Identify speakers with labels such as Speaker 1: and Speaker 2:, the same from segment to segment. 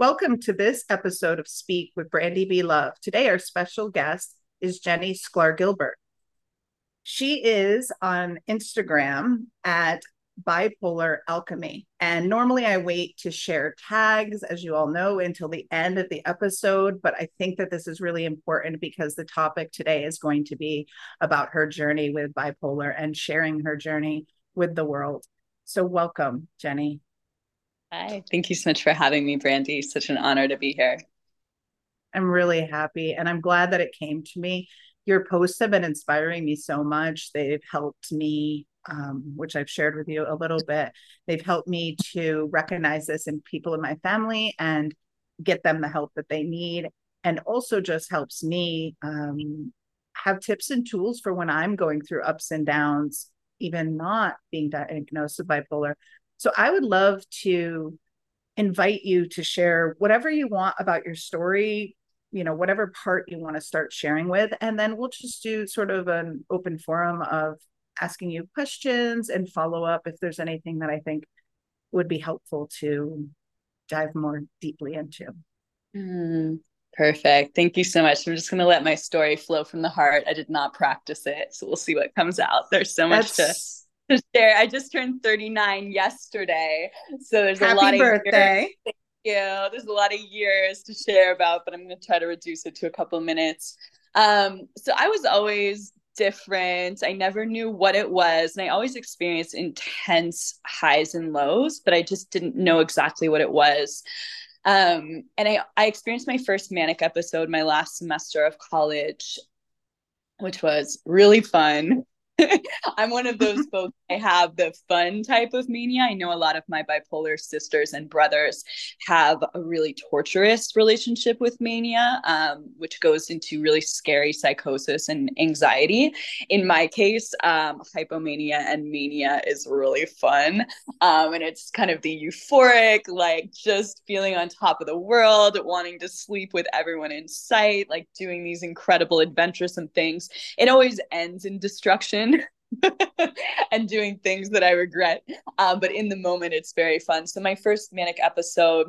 Speaker 1: Welcome to this episode of Speak with Brandy B. Love. Today, our special guest is Jenny Sklar Gilbert. She is on Instagram at Bipolar Alchemy. And normally I wait to share tags, as you all know, until the end of the episode. But I think that this is really important because the topic today is going to be about her journey with bipolar and sharing her journey with the world. So, welcome, Jenny.
Speaker 2: Hi, thank you so much for having me, Brandy. Such an honor to be here.
Speaker 1: I'm really happy and I'm glad that it came to me. Your posts have been inspiring me so much. They've helped me, um, which I've shared with you a little bit. They've helped me to recognize this in people in my family and get them the help that they need. And also just helps me um, have tips and tools for when I'm going through ups and downs, even not being diagnosed with bipolar, so I would love to invite you to share whatever you want about your story, you know, whatever part you want to start sharing with. And then we'll just do sort of an open forum of asking you questions and follow up if there's anything that I think would be helpful to dive more deeply into.
Speaker 2: Mm, perfect. Thank you so much. I'm just going to let my story flow from the heart. I did not practice it. So we'll see what comes out. There's so much That's... to to share. I just turned 39 yesterday. So there's
Speaker 1: Happy
Speaker 2: a lot
Speaker 1: birthday.
Speaker 2: of years. Thank you. There's a lot of years to share about, but I'm going to try to reduce it to a couple minutes. Um, so I was always different. I never knew what it was. And I always experienced intense highs and lows, but I just didn't know exactly what it was. Um, and I, I experienced my first manic episode my last semester of college, which was really fun. I'm one of those folks. I have the fun type of mania. I know a lot of my bipolar sisters and brothers have a really torturous relationship with mania, um, which goes into really scary psychosis and anxiety. In my case, um, hypomania and mania is really fun. Um, and it's kind of the euphoric, like just feeling on top of the world, wanting to sleep with everyone in sight, like doing these incredible adventuresome things. It always ends in destruction and doing things that I regret. Um, but in the moment, it's very fun. So my first manic episode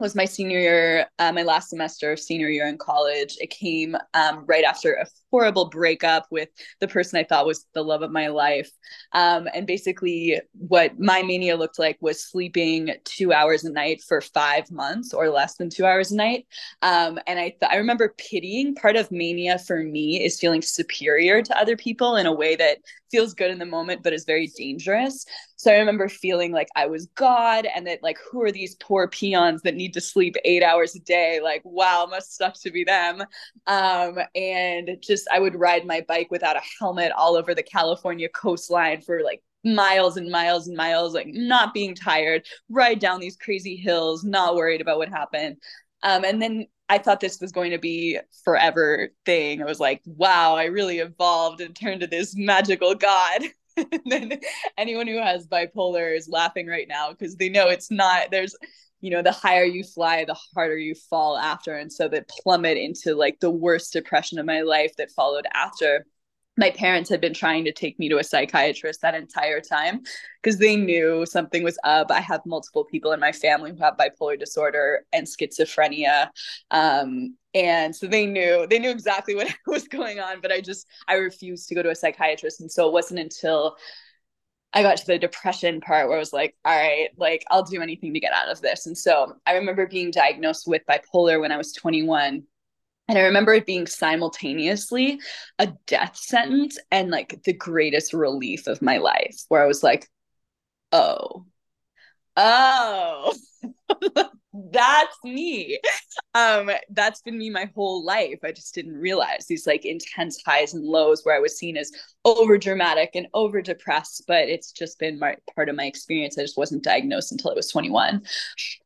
Speaker 2: was my senior year, uh, my last semester of senior year in college. It came um, right after a horrible breakup with the person I thought was the love of my life. Um, and basically, what my mania looked like was sleeping two hours a night for five months or less than two hours a night. Um, and I, th- I remember pitying part of mania for me is feeling superior to other people in a way that feels good in the moment, but is very dangerous. So I remember feeling like I was God and that, like, who are these poor peons that need to sleep eight hours a day? Like, wow, must suck to be them. Um, and just just I would ride my bike without a helmet all over the California coastline for like miles and miles and miles, like not being tired, ride down these crazy hills, not worried about what happened. Um, and then I thought this was going to be forever thing. I was like, wow, I really evolved and turned to this magical god. and then anyone who has bipolar is laughing right now because they know it's not there's you know the higher you fly the harder you fall after and so that plummet into like the worst depression of my life that followed after my parents had been trying to take me to a psychiatrist that entire time because they knew something was up. I have multiple people in my family who have bipolar disorder and schizophrenia. Um, and so they knew they knew exactly what was going on, but I just I refused to go to a psychiatrist. And so it wasn't until I got to the depression part where I was like, all right, like I'll do anything to get out of this. And so I remember being diagnosed with bipolar when I was 21. And I remember it being simultaneously a death sentence and like the greatest relief of my life, where I was like, oh, oh, that's me. Um, that's been me my whole life. I just didn't realize these like intense highs and lows where I was seen as over dramatic and over depressed, but it's just been my part of my experience. I just wasn't diagnosed until I was 21.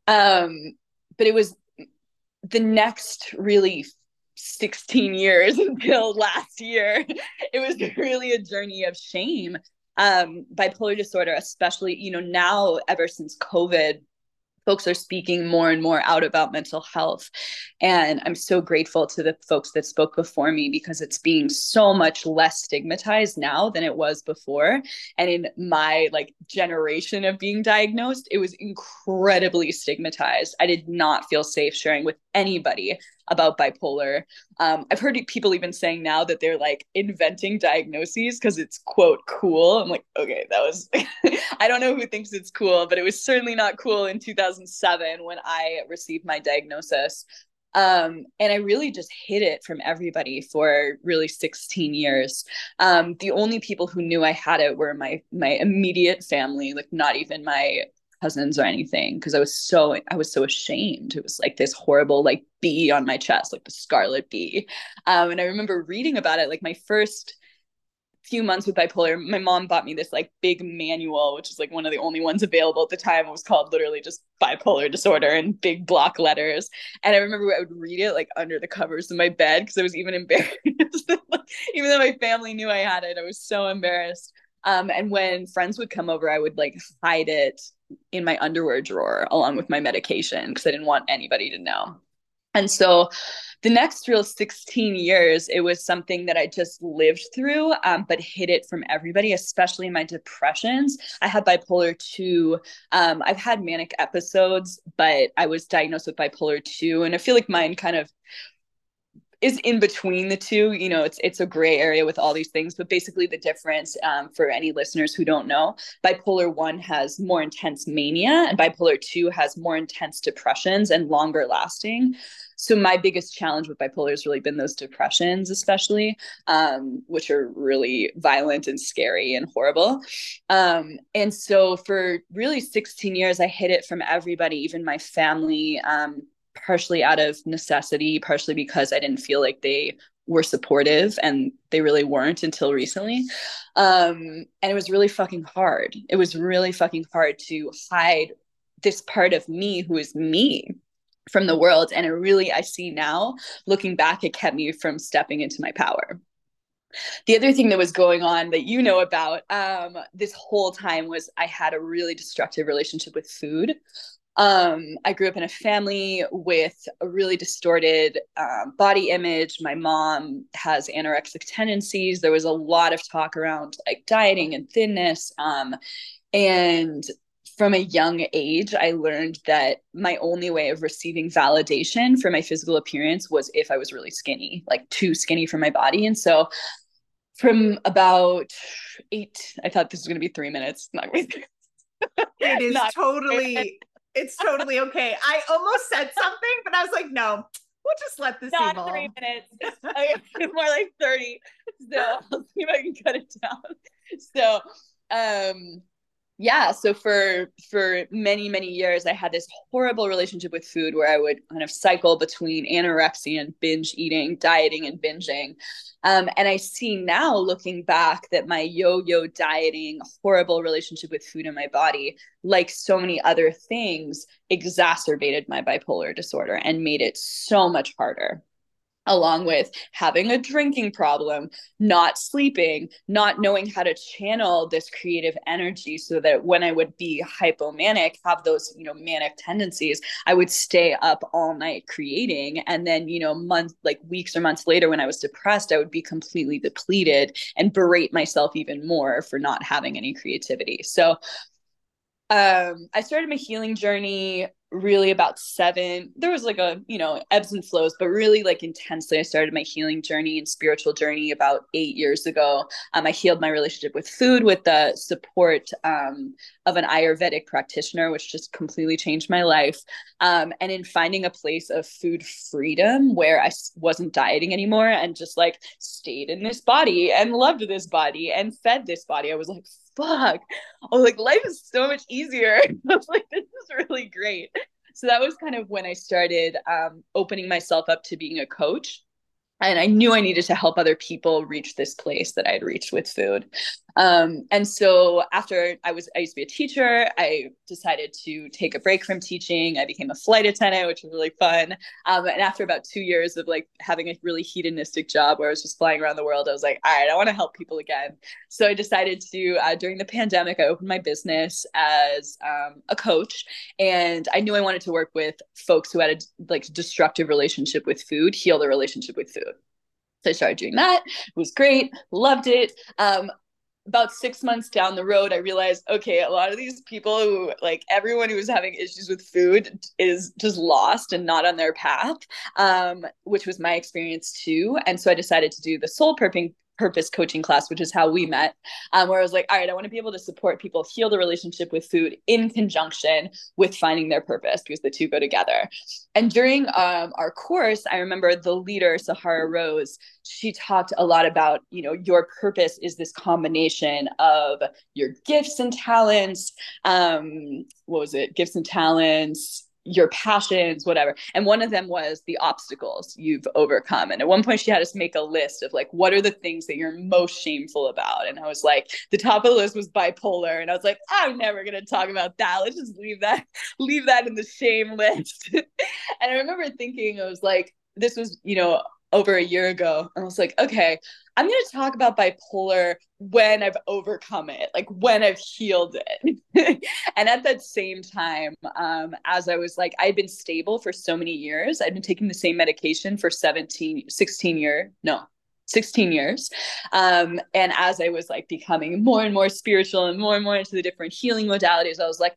Speaker 2: Um, but it was the next really 16 years until last year. It was really a journey of shame um, bipolar disorder, especially, you know, now ever since COVID, folks are speaking more and more out about mental health. And i'm so grateful to the folks that spoke before me because it's being so much less stigmatized now than it was before. And in my like generation of being diagnosed it was incredibly stigmatized. I did not feel safe sharing with anybody about bipolar. Um, I've heard people even saying now that they're like inventing diagnoses because it's quote cool. I'm like, okay, that was, I don't know who thinks it's cool, but it was certainly not cool in 2007 when I received my diagnosis. Um, and I really just hid it from everybody for really 16 years. Um, the only people who knew I had it were my my immediate family, like not even my cousins or anything because I was so I was so ashamed. It was like this horrible like bee on my chest, like the scarlet bee. Um, and I remember reading about it like my first few months with bipolar. My mom bought me this like big manual, which is like one of the only ones available at the time. It was called literally just bipolar disorder in big block letters. And I remember I would read it like under the covers of my bed because I was even embarrassed. even though my family knew I had it, I was so embarrassed. Um, and when friends would come over, I would like hide it in my underwear drawer along with my medication because I didn't want anybody to know. And so the next real 16 years, it was something that I just lived through, um, but hid it from everybody, especially my depressions. I had bipolar 2. Um, I've had manic episodes, but I was diagnosed with bipolar 2. And I feel like mine kind of is in between the two you know it's it's a gray area with all these things but basically the difference um, for any listeners who don't know bipolar 1 has more intense mania and bipolar 2 has more intense depressions and longer lasting. So my biggest challenge with bipolar has really been those depressions especially um, which are really violent and scary and horrible. Um, and so for really 16 years i hid it from everybody even my family um, partially out of necessity, partially because I didn't feel like they were supportive and they really weren't until recently. Um, and it was really fucking hard. It was really fucking hard to hide this part of me who is me from the world. And it really, I see now, looking back, it kept me from stepping into my power. The other thing that was going on that you know about um, this whole time was I had a really destructive relationship with food. Um, I grew up in a family with a really distorted um, body image. My mom has anorexic tendencies. There was a lot of talk around like dieting and thinness. Um, and from a young age, I learned that my only way of receiving validation for my physical appearance was if I was really skinny, like too skinny for my body. And so from about eight, I thought this was going to be three minutes. Not
Speaker 1: it is totally it's totally okay. I almost said something, but I was like, no, we'll just let this
Speaker 2: Not
Speaker 1: evolve.
Speaker 2: three minutes. more like 30. So I'll see if I can cut it down. So um yeah so for for many many years i had this horrible relationship with food where i would kind of cycle between anorexia and binge eating dieting and binging. Um, and i see now looking back that my yo-yo dieting horrible relationship with food in my body like so many other things exacerbated my bipolar disorder and made it so much harder along with having a drinking problem, not sleeping, not knowing how to channel this creative energy so that when I would be hypomanic, have those, you know, manic tendencies, I would stay up all night creating. And then, you know, months, like weeks or months later, when I was depressed, I would be completely depleted and berate myself even more for not having any creativity. So, um, I started my healing journey really about seven there was like a you know ebbs and flows but really like intensely i started my healing journey and spiritual journey about eight years ago. Um, i healed my relationship with food with the support um, of an ayurvedic practitioner which just completely changed my life. Um, and in finding a place of food freedom where i wasn't dieting anymore and just like stayed in this body and loved this body and fed this body i was like fuck oh like life is so much easier i was like this is really great so that was kind of when I started um, opening myself up to being a coach. And I knew I needed to help other people reach this place that I had reached with food. Um, and so after I was, I used to be a teacher, I decided to take a break from teaching. I became a flight attendant, which was really fun. Um, and after about two years of like having a really hedonistic job where I was just flying around the world, I was like, all right, I want to help people again. So I decided to, uh, during the pandemic, I opened my business as um, a coach. And I knew I wanted to work with folks who had a like destructive relationship with food, heal their relationship with food. So I started doing that. It was great, loved it. Um, about six months down the road, I realized, okay, a lot of these people who, like everyone who was having issues with food, is just lost and not on their path, um, which was my experience too. And so I decided to do the soul purping purpose coaching class, which is how we met, um, where I was like, all right, I want to be able to support people heal the relationship with food in conjunction with finding their purpose because the two go together. And during um, our course, I remember the leader, Sahara Rose, she talked a lot about, you know, your purpose is this combination of your gifts and talents. Um, what was it? Gifts and talents, your passions, whatever. And one of them was the obstacles you've overcome. And at one point, she had us make a list of like, what are the things that you're most shameful about? And I was like, the top of the list was bipolar. And I was like, I'm never going to talk about that. Let's just leave that, leave that in the shame list. and I remember thinking, I was like, this was, you know, over a year ago. And I was like, okay, I'm going to talk about bipolar when I've overcome it, like when I've healed it. and at that same time, um, as I was like, I'd been stable for so many years, I'd been taking the same medication for 17, 16 years, no, 16 years. Um, and as I was like becoming more and more spiritual and more and more into the different healing modalities, I was like,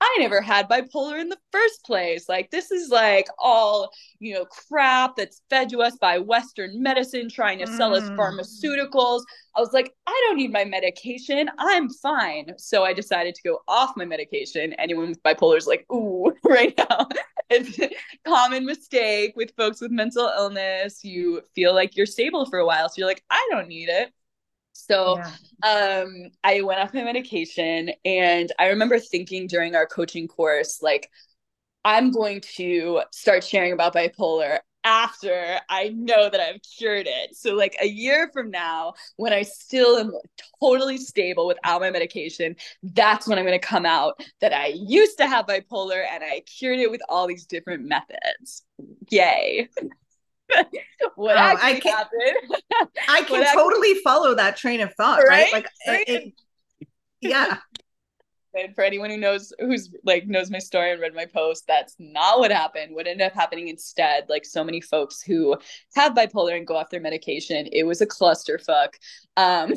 Speaker 2: I never had bipolar in the first place. Like, this is like all, you know, crap that's fed to us by Western medicine trying to sell us mm. pharmaceuticals. I was like, I don't need my medication. I'm fine. So I decided to go off my medication. Anyone with bipolar is like, ooh, right now. it's a common mistake with folks with mental illness. You feel like you're stable for a while. So you're like, I don't need it. So yeah. um, I went off my medication and I remember thinking during our coaching course, like, I'm going to start sharing about bipolar after I know that I've cured it. So, like a year from now, when I still am totally stable without my medication, that's when I'm going to come out that I used to have bipolar and I cured it with all these different methods. Yay.
Speaker 1: what oh, I can, happened. I can totally follow that train of thought, right? right? Like, right? It, yeah.
Speaker 2: And for anyone who knows who's like knows my story and read my post, that's not what happened. What ended up happening instead, like so many folks who have bipolar and go off their medication, it was a clusterfuck. Um,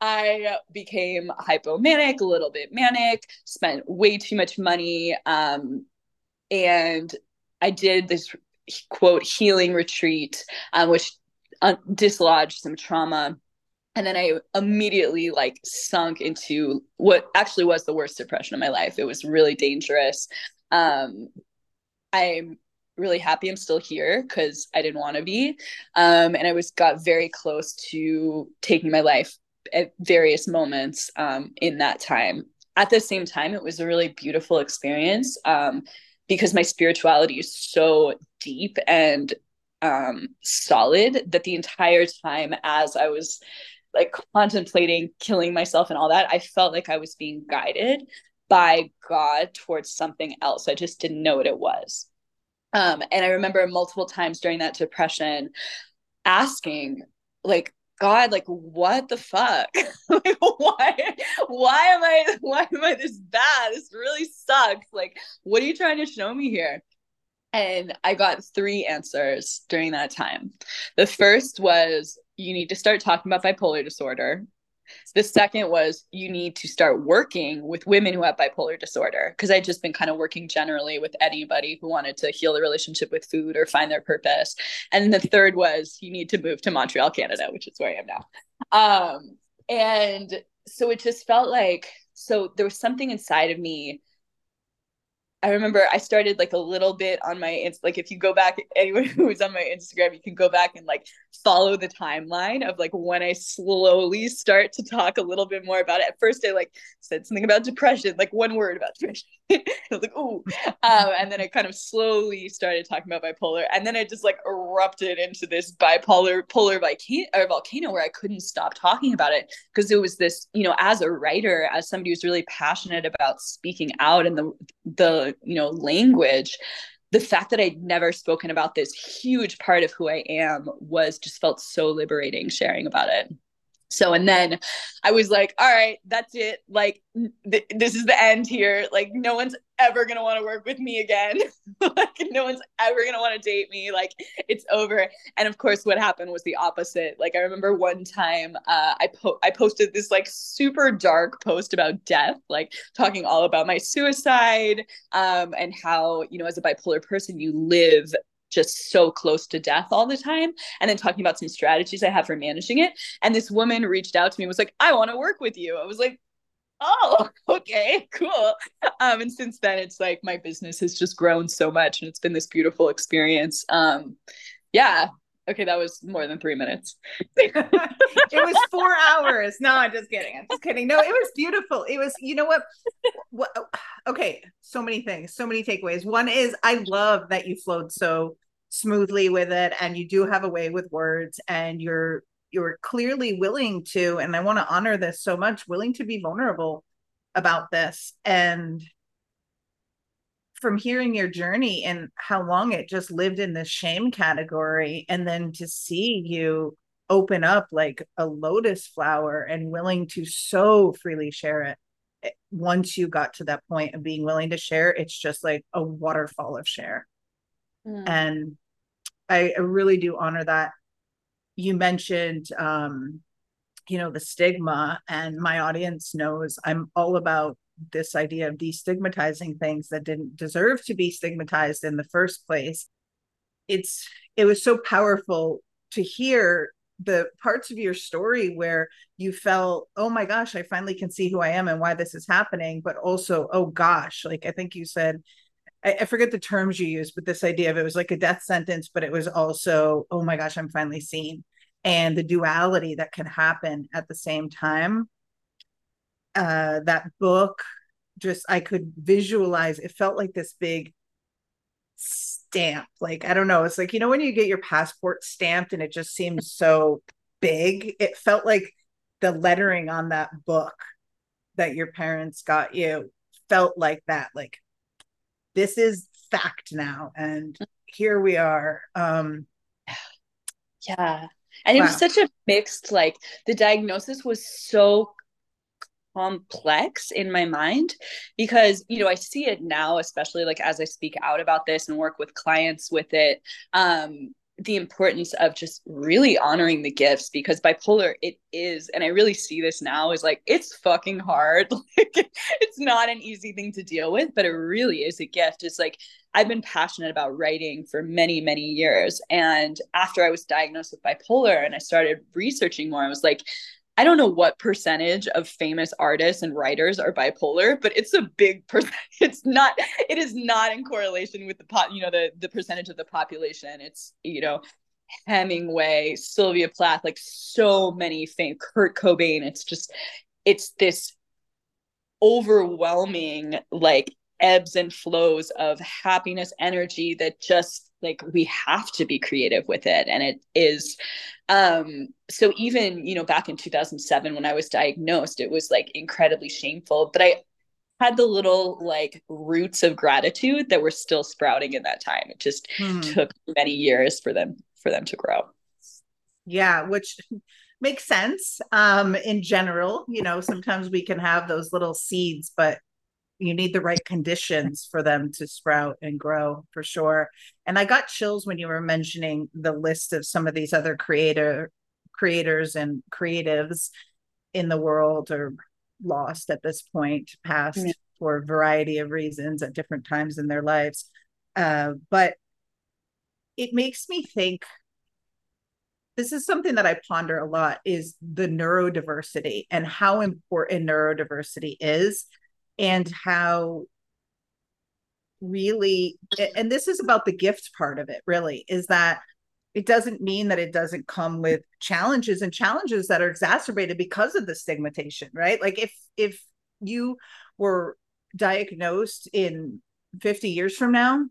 Speaker 2: I became hypomanic, a little bit manic, spent way too much money, um, and I did this quote healing retreat, um, which uh, dislodged some trauma. And then I immediately like sunk into what actually was the worst depression of my life. It was really dangerous. Um, I'm really happy I'm still here because I didn't want to be. Um, and I was got very close to taking my life at various moments um, in that time. At the same time, it was a really beautiful experience. Um, because my spirituality is so deep and um, solid that the entire time as I was like contemplating killing myself and all that, I felt like I was being guided by God towards something else. I just didn't know what it was. Um, and I remember multiple times during that depression asking, like, God, like, what the fuck? like, why, why am I, why am I this bad? This really sucks. Like, what are you trying to show me here? And I got three answers during that time. The first was, you need to start talking about bipolar disorder. The second was you need to start working with women who have bipolar disorder because I'd just been kind of working generally with anybody who wanted to heal the relationship with food or find their purpose. And the third was you need to move to Montreal, Canada, which is where I am now. Um, and so it just felt like so there was something inside of me I remember I started like a little bit on my like if you go back anyone who's on my Instagram you can go back and like follow the timeline of like when I slowly start to talk a little bit more about it. At first I like said something about depression, like one word about depression. I was like, ooh. Um, and then I kind of slowly started talking about bipolar. And then I just like erupted into this bipolar polar volcano or volcano where I couldn't stop talking about it because it was this, you know, as a writer, as somebody who's really passionate about speaking out and the the you know language the fact that I'd never spoken about this huge part of who I am was just felt so liberating sharing about it. So, and then I was like, all right, that's it. Like, th- this is the end here. Like, no one's ever going to want to work with me again. like, no one's ever going to want to date me. Like, it's over. And of course, what happened was the opposite. Like, I remember one time uh, I, po- I posted this like super dark post about death, like talking all about my suicide um, and how, you know, as a bipolar person, you live just so close to death all the time and then talking about some strategies i have for managing it. And this woman reached out to me and was like i want to work with you. I was like oh okay cool. Um and since then it's like my business has just grown so much and it's been this beautiful experience. Um yeah okay that was more than three minutes.
Speaker 1: It was four hours. No i'm just kidding. I'm just kidding. No it was beautiful. It was you know what, what okay so many things so many takeaways. One is i love that you flowed so smoothly with it and you do have a way with words and you're you're clearly willing to and i want to honor this so much willing to be vulnerable about this. And from hearing your journey and how long it just lived in the shame category and then to see you open up like a lotus flower and willing to so freely share it eh, once you got to that point of being willing to share it's just like a waterfall of share mm. and I, I really do honor that you mentioned um you know the stigma and my audience knows i'm all about this idea of destigmatizing things that didn't deserve to be stigmatized in the first place it's it was so powerful to hear the parts of your story where you felt oh my gosh i finally can see who i am and why this is happening but also oh gosh like i think you said I, I forget the terms you used but this idea of it was like a death sentence but it was also oh my gosh i'm finally seen and the duality that can happen at the same time uh, that book just I could visualize it felt like this big stamp like I don't know it's like you know when you get your passport stamped and it just seems so big it felt like the lettering on that book that your parents got you felt like that like this is fact now and here we are um
Speaker 2: yeah and wow. it was such a mixed like the diagnosis was so complex in my mind because you know i see it now especially like as i speak out about this and work with clients with it um the importance of just really honoring the gifts because bipolar it is and i really see this now is like it's fucking hard. Like it's not an easy thing to deal with but it really is a gift. It's like i've been passionate about writing for many many years. And after i was diagnosed with bipolar and i started researching more i was like I don't know what percentage of famous artists and writers are bipolar, but it's a big percent. It's not. It is not in correlation with the pot. You know, the the percentage of the population. It's you know, Hemingway, Sylvia Plath, like so many fame. Kurt Cobain. It's just, it's this overwhelming like ebbs and flows of happiness energy that just like we have to be creative with it and it is um so even you know back in 2007 when i was diagnosed it was like incredibly shameful but i had the little like roots of gratitude that were still sprouting in that time it just mm. took many years for them for them to grow
Speaker 1: yeah which makes sense um in general you know sometimes we can have those little seeds but you need the right conditions for them to sprout and grow for sure. And i got chills when you were mentioning the list of some of these other creator creators and creatives in the world are lost at this point past yeah. for a variety of reasons at different times in their lives. Uh, but it makes me think this is something that I ponder a lot is the neurodiversity and how important neurodiversity is and how really and this is about the gift part of it really is that it doesn't mean that it doesn't come with challenges and challenges that are exacerbated because of the stigmatization right? Like if if you were diagnosed in 50 years from now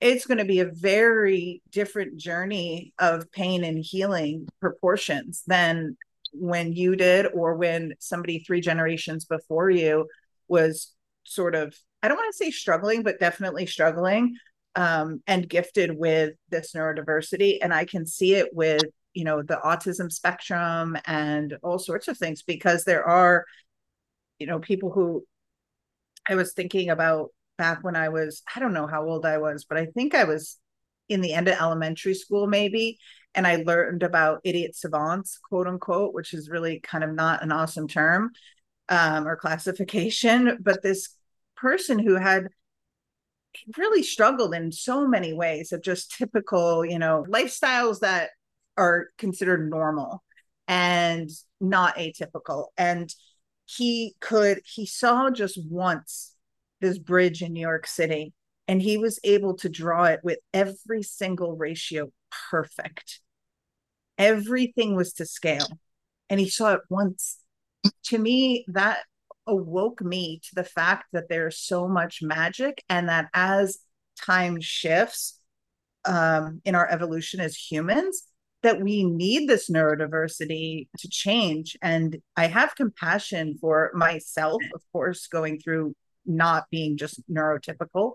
Speaker 1: it's going to be a very different journey of pain and healing proportions than when you did or when somebody three generations before you was sort of i don't want to say struggling but definitely struggling um, and gifted with this neurodiversity. And i can see it with you know the autism spectrum and all sorts of things because there are you know people who i was thinking about back when i was i don't know how old i was but i think i was in the end of elementary school maybe. And i learned about idiot savants quote unquote which is really kind of not an awesome term um, or classification but this person who had really struggled in so many ways of just typical, you know, lifestyles that are considered normal and not atypical. And he could, he saw just once this bridge in New York City and he was able to draw it with every single ratio perfect. Everything was to scale. And he saw it once. To me, that awoke me to the fact that there's so much magic and that as time shifts um, in our evolution as humans that we need this neurodiversity to change. And i have compassion for myself of course going through not being just neurotypical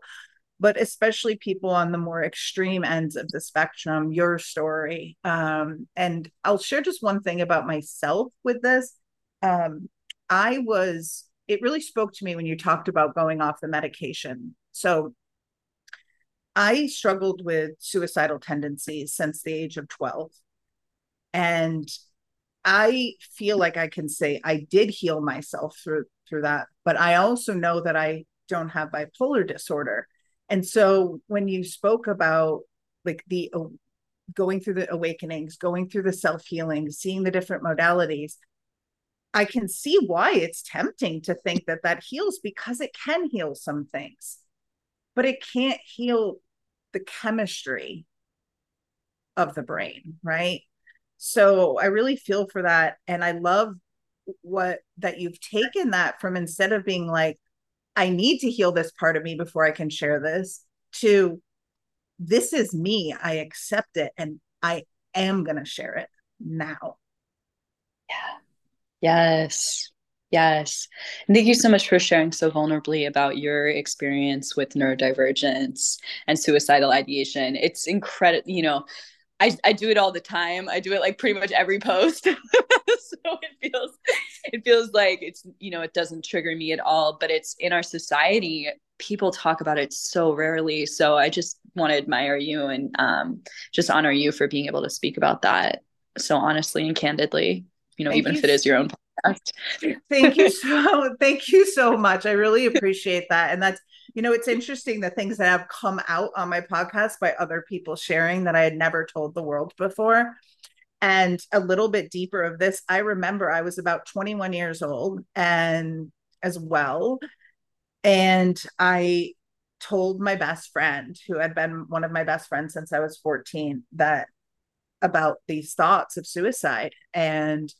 Speaker 1: but especially people on the more extreme ends of the spectrum your story. Um, and i'll share just one thing about myself with this um, I was, it really spoke to me when you talked about going off the medication. So I struggled with suicidal tendencies since the age of 12. And I feel like I can say I did heal myself through through that, but I also know that I don't have bipolar disorder. And so when you spoke about like the going through the awakenings, going through the self-healing, seeing the different modalities, I can see why it's tempting to think that that heals because it can heal some things, but it can't heal the chemistry of the brain, right? So I really feel for that. And I love what that you've taken that from instead of being like, I need to heal this part of me before I can share this, to this is me. I accept it and I am going to share it now.
Speaker 2: Yeah. Yes. Yes. And thank you so much for sharing so vulnerably about your experience with neurodivergence and suicidal ideation. It's incredible, you know, I, I do it all the time. I do it like pretty much every post. so it feels it feels like it's you know it doesn't trigger me at all, but it's in our society people talk about it so rarely. So I just want to admire you and um, just honor you for being able to speak about that so honestly and candidly you know, thank even you. if it is your own podcast.
Speaker 1: thank you so thank you so much. I really appreciate that. And that's you know, it's interesting the things that have come out on my podcast by other people sharing that I had never told the world before. And a little bit deeper of this, I remember I was about 21 years old and as well. And I told my best friend, who had been one of my best friends since I was 14, that about these thoughts of suicide. And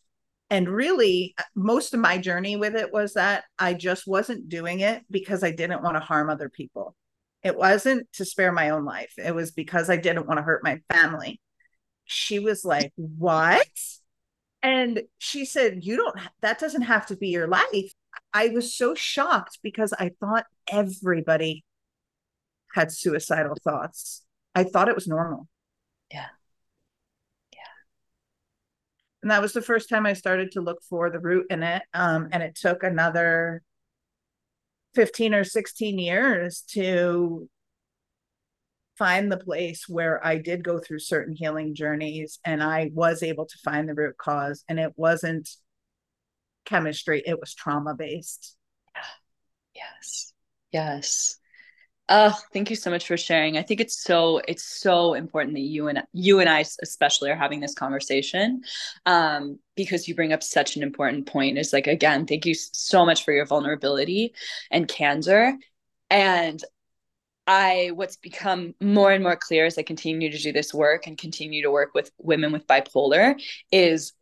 Speaker 1: and really uh, most of my journey with it was that i just wasn't doing it because i didn't want to harm other people. It wasn't to spare my own life. It was because i didn't want to hurt my family. She was like what? And she said you don't that doesn't have to be your life. I was so shocked because i thought everybody had suicidal thoughts. I thought it was normal
Speaker 2: yeah
Speaker 1: and that was the first time I started to look for the root in it. Um, and it took another 15 or 16 years to find the place where I did go through certain healing journeys and I was able to find the root cause. And it wasn't chemistry, it was trauma based.
Speaker 2: Yes. Yes. Oh, thank you so much for sharing. I think it's so it's so important that you and you and I especially are having this conversation um, because you bring up such an important point. Is like again, thank you so much for your vulnerability and candor. And I what's become more and more clear as I continue to do this work and continue to work with women with bipolar is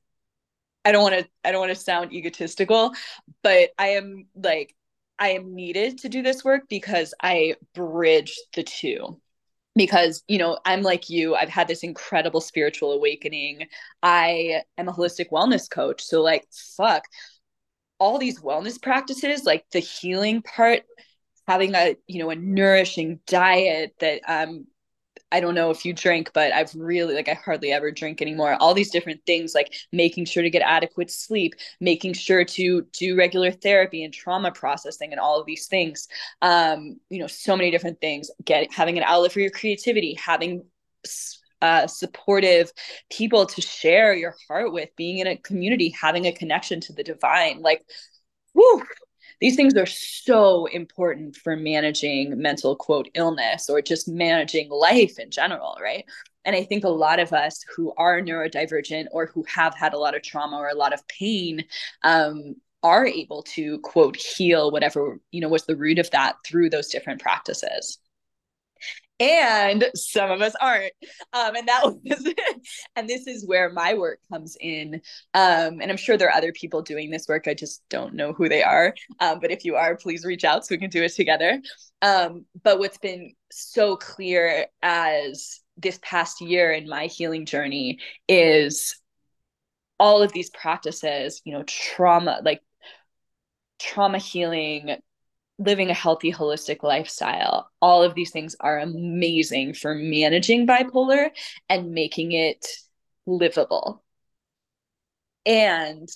Speaker 2: I don't want to I don't want to sound egotistical, but I am like I am needed to do this work because I bridge the two. Because, you know, I'm like you, I've had this incredible spiritual awakening. I am a holistic wellness coach. So, like, fuck, all these wellness practices, like the healing part, having a, you know, a nourishing diet that um I don't know if you drink, but I've really like I hardly ever drink anymore. All these different things like making sure to get adequate sleep, making sure to do regular therapy and trauma processing and all of these things. Um, you know, so many different things. Get having an outlet for your creativity, having uh, supportive people to share your heart with, being in a community, having a connection to the divine. Like, whoo, these things are so important for managing mental quote illness or just managing life in general right? And i think a lot of us who are neurodivergent or who have had a lot of trauma or a lot of pain um, are able to quote heal whatever you know was the root of that through those different practices and some of us aren't. Um, and that was and this is where my work comes in. Um, and i'm sure there are other people doing this work. I just don't know who they are. Um, but if you are please reach out so we can do it together. Um, but what's been so clear as this past year in my healing journey is all of these practices you know trauma like trauma healing living a healthy holistic lifestyle all of these things are amazing for managing bipolar and making it livable. And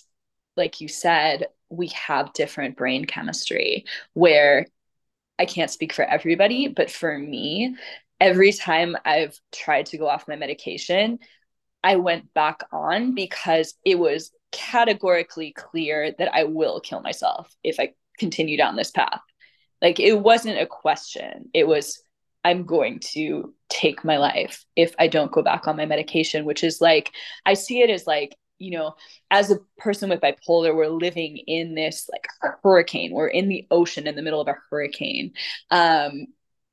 Speaker 2: like you said we have different brain chemistry where i can't speak for everybody but for me every time i've tried to go off my medication i went back on because it was categorically clear that i will kill myself if i continue down this path like it wasn't a question. It was, I'm going to take my life if I don't go back on my medication, which is like, I see it as like, you know, as a person with bipolar, we're living in this like hurricane. We're in the ocean in the middle of a hurricane. Um,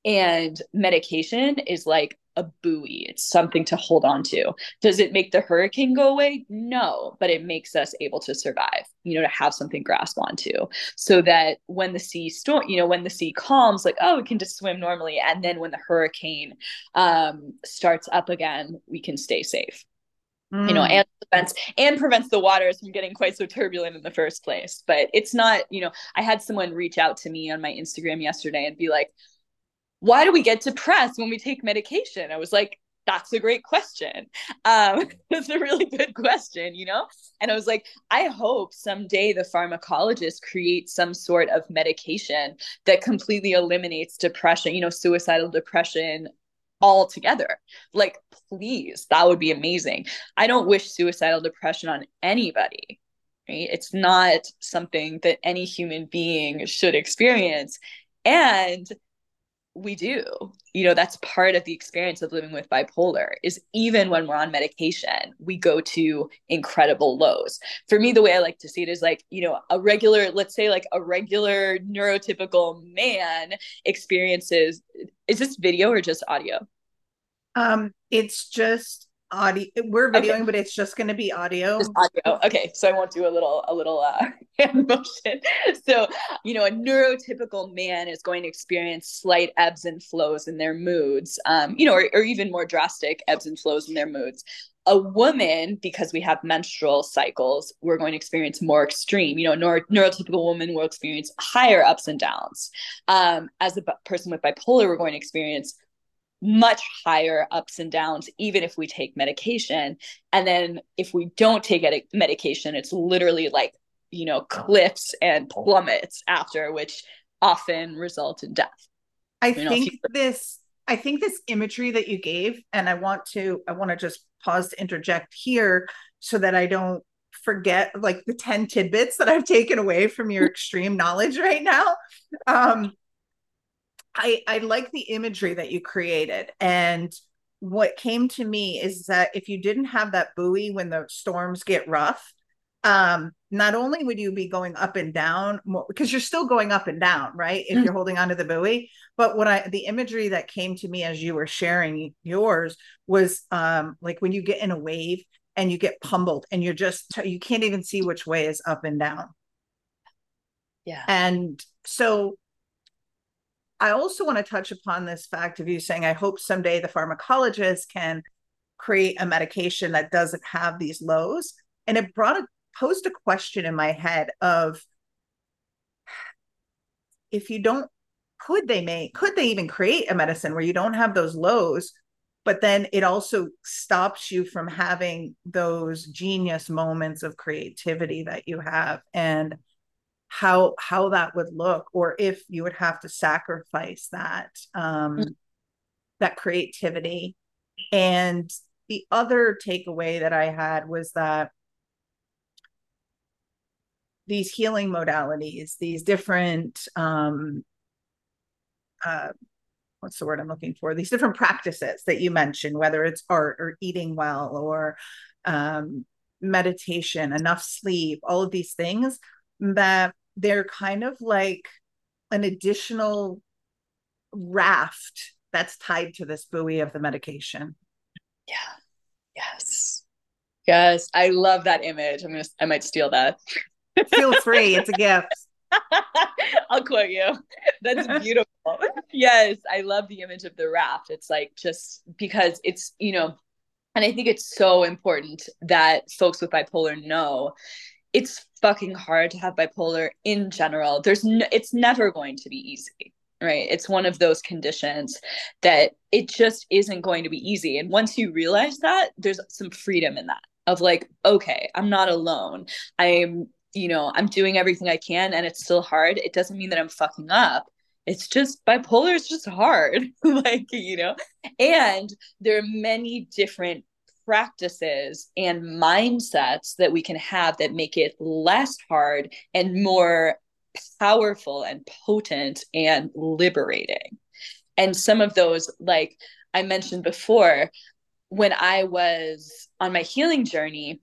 Speaker 2: and medication is like a buoy. It's something to hold on to. Does it make the hurricane go away? No, but it makes us able to survive, you know, to have something grasp onto so that when the sea storm, you know, when the sea calms, like, oh, we can just swim normally. And then when the hurricane um, starts up again, we can stay safe. Mm. You know, mm. and prevents and prevents the waters from getting quite so turbulent in the first place. But it's not, you know, I had someone reach out to me on my Instagram yesterday and be like, why do we get depressed when we take medication? I was like, that's a great question. Um, it's a really good question, you know? And I was like, I hope someday the pharmacologist creates some sort of medication that completely eliminates depression, you know, suicidal depression altogether. Like, please, that would be amazing. I don't wish suicidal depression on anybody. Right? It's not something that any human being should experience. And we do. You know that's part of the experience of living with bipolar is even when we're on medication we go to incredible lows. For me the way i like to see it is like you know a regular let's say like a regular neurotypical man experiences is this video or just audio?
Speaker 1: Um it's just audio we're videoing okay. but it's just going to be audio. Just
Speaker 2: audio. Okay so i won't do a little a little uh hand motion. So you know a neurotypical man is going to experience slight ebbs and flows in their moods um you know or, or even more drastic ebbs and flows in their moods. A woman because we have menstrual cycles we're going to experience more extreme. You know neuro- neurotypical woman will experience higher ups and downs. Um, as a b- person with bipolar we're going to experience much higher ups and downs, even if we take medication. And then if we don't take a medication, it's literally like, you know, cliffs and plummets after, which often result in death.
Speaker 1: I you think this, I think this imagery that you gave, and I want to, I want to just pause to interject here so that I don't forget like the 10 tidbits that I've taken away from your extreme knowledge right now. Um, I I like the imagery that you created. And what came to me is that if you didn't have that buoy when the storms get rough um not only would you be going up and down because you're still going up and down right? If mm-hmm. you're holding onto the buoy. But what i the imagery that came to me as you were sharing yours was um like when you get in a wave and you get pummeled and you're just you can't even see which way is up and down.
Speaker 2: Yeah.
Speaker 1: And so i also want to touch upon this fact of you saying i hope someday the pharmacologist can create a medication that doesn't have these lows. And it brought a posed a question in my head of if you don't could they make could they even create a medicine where you don't have those lows but then it also stops you from having those genius moments of creativity that you have? And how how that would look or if you would have to sacrifice that um mm-hmm. that creativity and the other takeaway that i had was that these healing modalities, these different um, uh, what's the word I'm looking for? These different practices that you mentioned, whether it's art or eating well or um, meditation, enough sleep, all of these things that they're kind of like an additional raft that's tied to this buoy of the medication.
Speaker 2: Yeah. Yes. Yes. I love that image. I'm gonna I might steal that.
Speaker 1: Feel free. It's a gift.
Speaker 2: I'll quote you. That's beautiful. yes, I love the image of the raft. It's like just because it's, you know, and I think it's so important that folks with bipolar know it's fucking hard to have bipolar in general. There's no, it's never going to be easy, right? It's one of those conditions that it just isn't going to be easy. And once you realize that, there's some freedom in that of like, okay, I'm not alone. I'm you know, I'm doing everything I can and it's still hard, it doesn't mean that I'm fucking up. It's just bipolar is just hard. like, you know, and there are many different practices and mindsets that we can have that make it less hard and more powerful and potent and liberating. And some of those, like I mentioned before, when I was on my healing journey,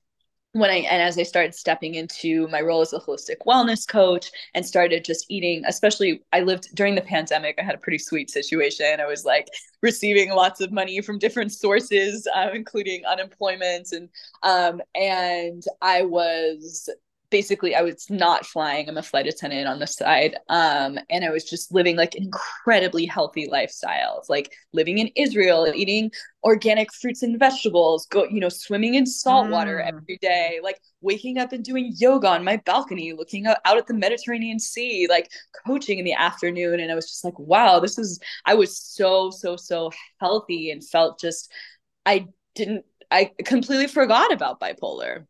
Speaker 2: when I and as I started stepping into my role as a holistic wellness coach and started just eating, especially I lived during the pandemic, I had a pretty sweet situation. I was like receiving lots of money from different sources, um, including unemployment, and um, and I was basically I was not flying. I'm a flight attendant on the side. Um, and I was just living like incredibly healthy lifestyles, like living in Israel, eating organic fruits and vegetables, go, you know, swimming in salt mm. water every day, like waking up and doing yoga on my balcony, looking out, out at the Mediterranean Sea, like coaching in the afternoon. And I was just like, wow, this is I was so, so, so healthy and felt just I didn't I completely forgot about bipolar.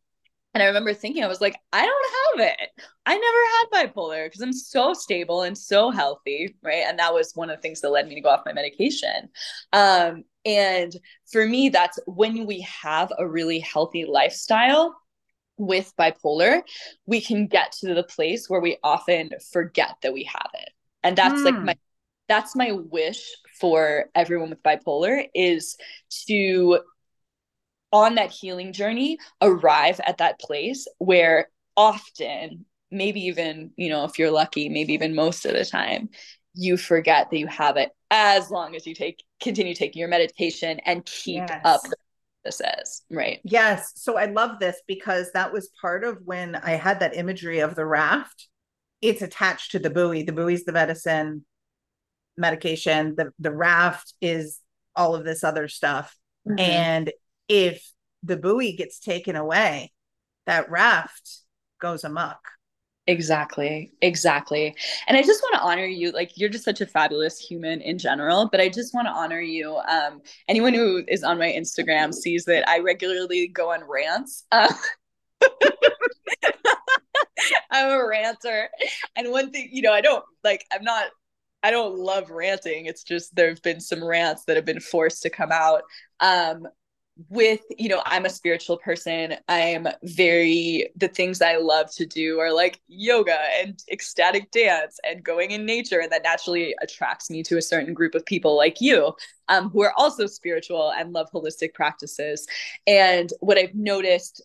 Speaker 2: And I remember thinking, I was like, I don't have it. I never had bipolar because I'm so stable and so healthy. Right. And that was one of the things that led me to go off my medication. Um, and for me, that's when we have a really healthy lifestyle with bipolar, we can get to the place where we often forget that we have it. And that's like hmm. my that's my wish for everyone with bipolar is to on that healing journey arrive at that place where often maybe even you know if you're lucky maybe even most of the time you forget that you have it as long as you take continue taking your meditation and keep yes. up this is right?
Speaker 1: Yes. So i love this because that was part of when i had that imagery of the raft. It's attached to the buoy. The buoy's the medicine medication. The the raft is all of this other stuff. Mm-hmm. and if the buoy gets taken away, that raft goes amok.
Speaker 2: Exactly. Exactly. And I just want to honor you. Like you're just such a fabulous human in general, but I just want to honor you. Um, anyone who is on my Instagram sees that I regularly go on rants. Uh, I'm a ranter. And one thing, you know, I don't like, I'm not, I don't love ranting. It's just there have been some rants that have been forced to come out. Um, with you know i'm a spiritual person. I'm very the things i love to do are like yoga and ecstatic dance and going in nature and that naturally attracts me to a certain group of people like you um, who are also spiritual and love holistic practices. And what i've noticed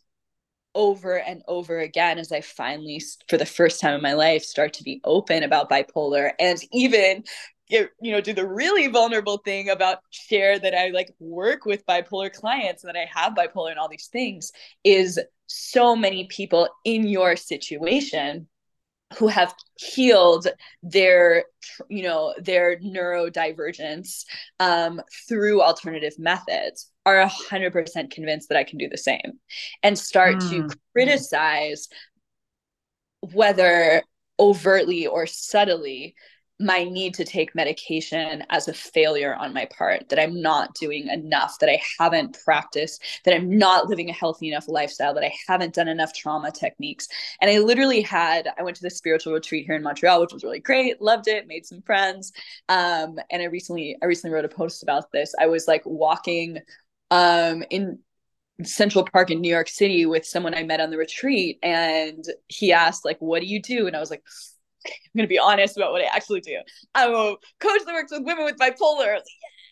Speaker 2: over and over again as I finally, for the first time in my life, start to be open about bipolar and even get, you know, do the really vulnerable thing about share that I like work with bipolar clients and that I have bipolar and all these things is so many people in your situation who have healed their you know their neurodivergence um, through alternative methods are 100% convinced that i can do the same and start mm. to hmm. criticize whether overtly or subtly my need to take medication as a failure on my part, that I'm not doing enough, that I haven't practiced, that I'm not living a healthy enough lifestyle, that I haven't done enough trauma techniques. And I literally had, I went to the spiritual retreat here in Montreal, which was really great, loved it, made some friends. Um, and I recently, I recently wrote a post about this. I was like walking um, in Central Park in New York City with someone I met on the retreat. And he asked, like, what do you do? And I was like, I'm going to be honest about what I actually do. I'm a coach that works with women with bipolar.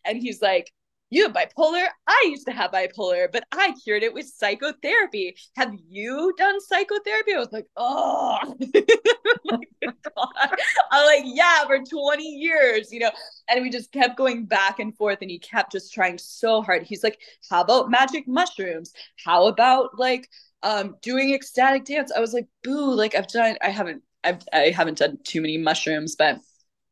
Speaker 2: And he's like, you have bipolar? I used to have bipolar, but I cured it with psychotherapy. Have you done psychotherapy? I was like, oh, God. I'm like, yeah, for 20 years, you know. And we just kept going back and forth, and he kept just trying so hard. He's like, how about magic mushrooms? How about like um doing ecstatic dance? I was like, boo, like I've done, I haven't I've, I haven't done too many mushrooms, but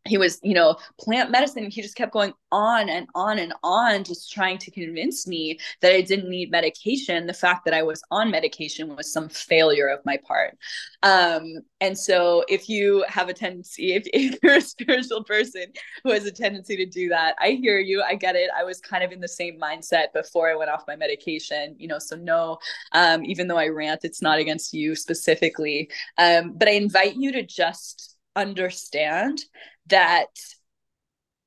Speaker 2: he was, you know, plant medicine. He just kept going on and on and on, just trying to convince me that I didn't need medication. The fact that I was on medication was some failure of my part. Um, and so, if you have a tendency, if, if you're a spiritual person who has a tendency to do that, I hear you. I get it. I was kind of in the same mindset before I went off my medication, you know. So, no, um, even though I rant, it's not against you specifically. Um, but I invite you to just understand that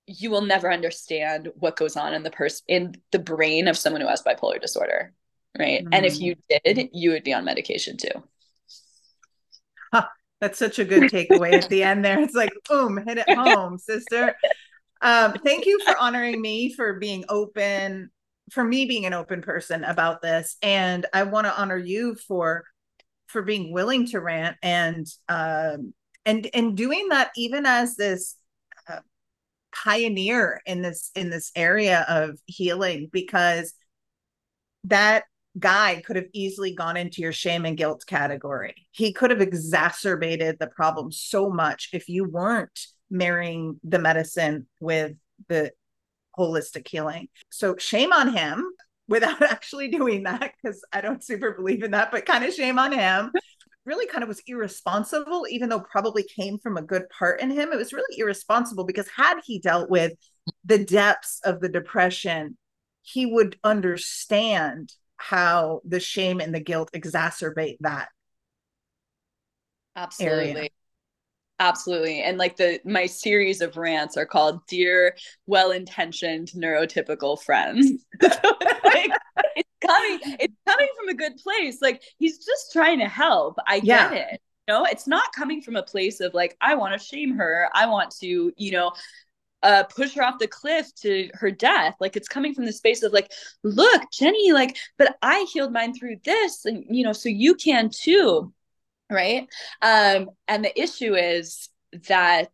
Speaker 2: you will never understand what goes on in the person in the brain of someone who has bipolar disorder right? Mm-hmm. and if you did you would be on medication too.
Speaker 1: Huh, that's such a good takeaway at the end there. It's like boom hit it home sister. Um, thank you for honoring me for being open for me being an open person about this. And i want to honor you for for being willing to rant and um and and doing that even as this uh, pioneer in this in this area of healing because that guy could have easily gone into your shame and guilt category. He could have exacerbated the problem so much if you weren't marrying the medicine with the holistic healing. So shame on him without actually doing that because I don't super believe in that, but kind of shame on him really kind of was irresponsible, even though probably came from a good part in him. It was really irresponsible because had he dealt with the depths of the depression, he would understand how the shame and the guilt exacerbate that.
Speaker 2: Absolutely. Area. Absolutely. And like the my series of rants are called Dear Well-Intentioned Neurotypical Friends. like, coming, it's coming from a good place. Like he's just trying to help. I yeah. get it. You know, it's not coming from a place of like, I want to shame her. I want to, you know, uh, push her off the cliff to her death. Like it's coming from the space of like, look, Jenny, like, but I healed mine through this, and you know, so you can too right um and the issue is that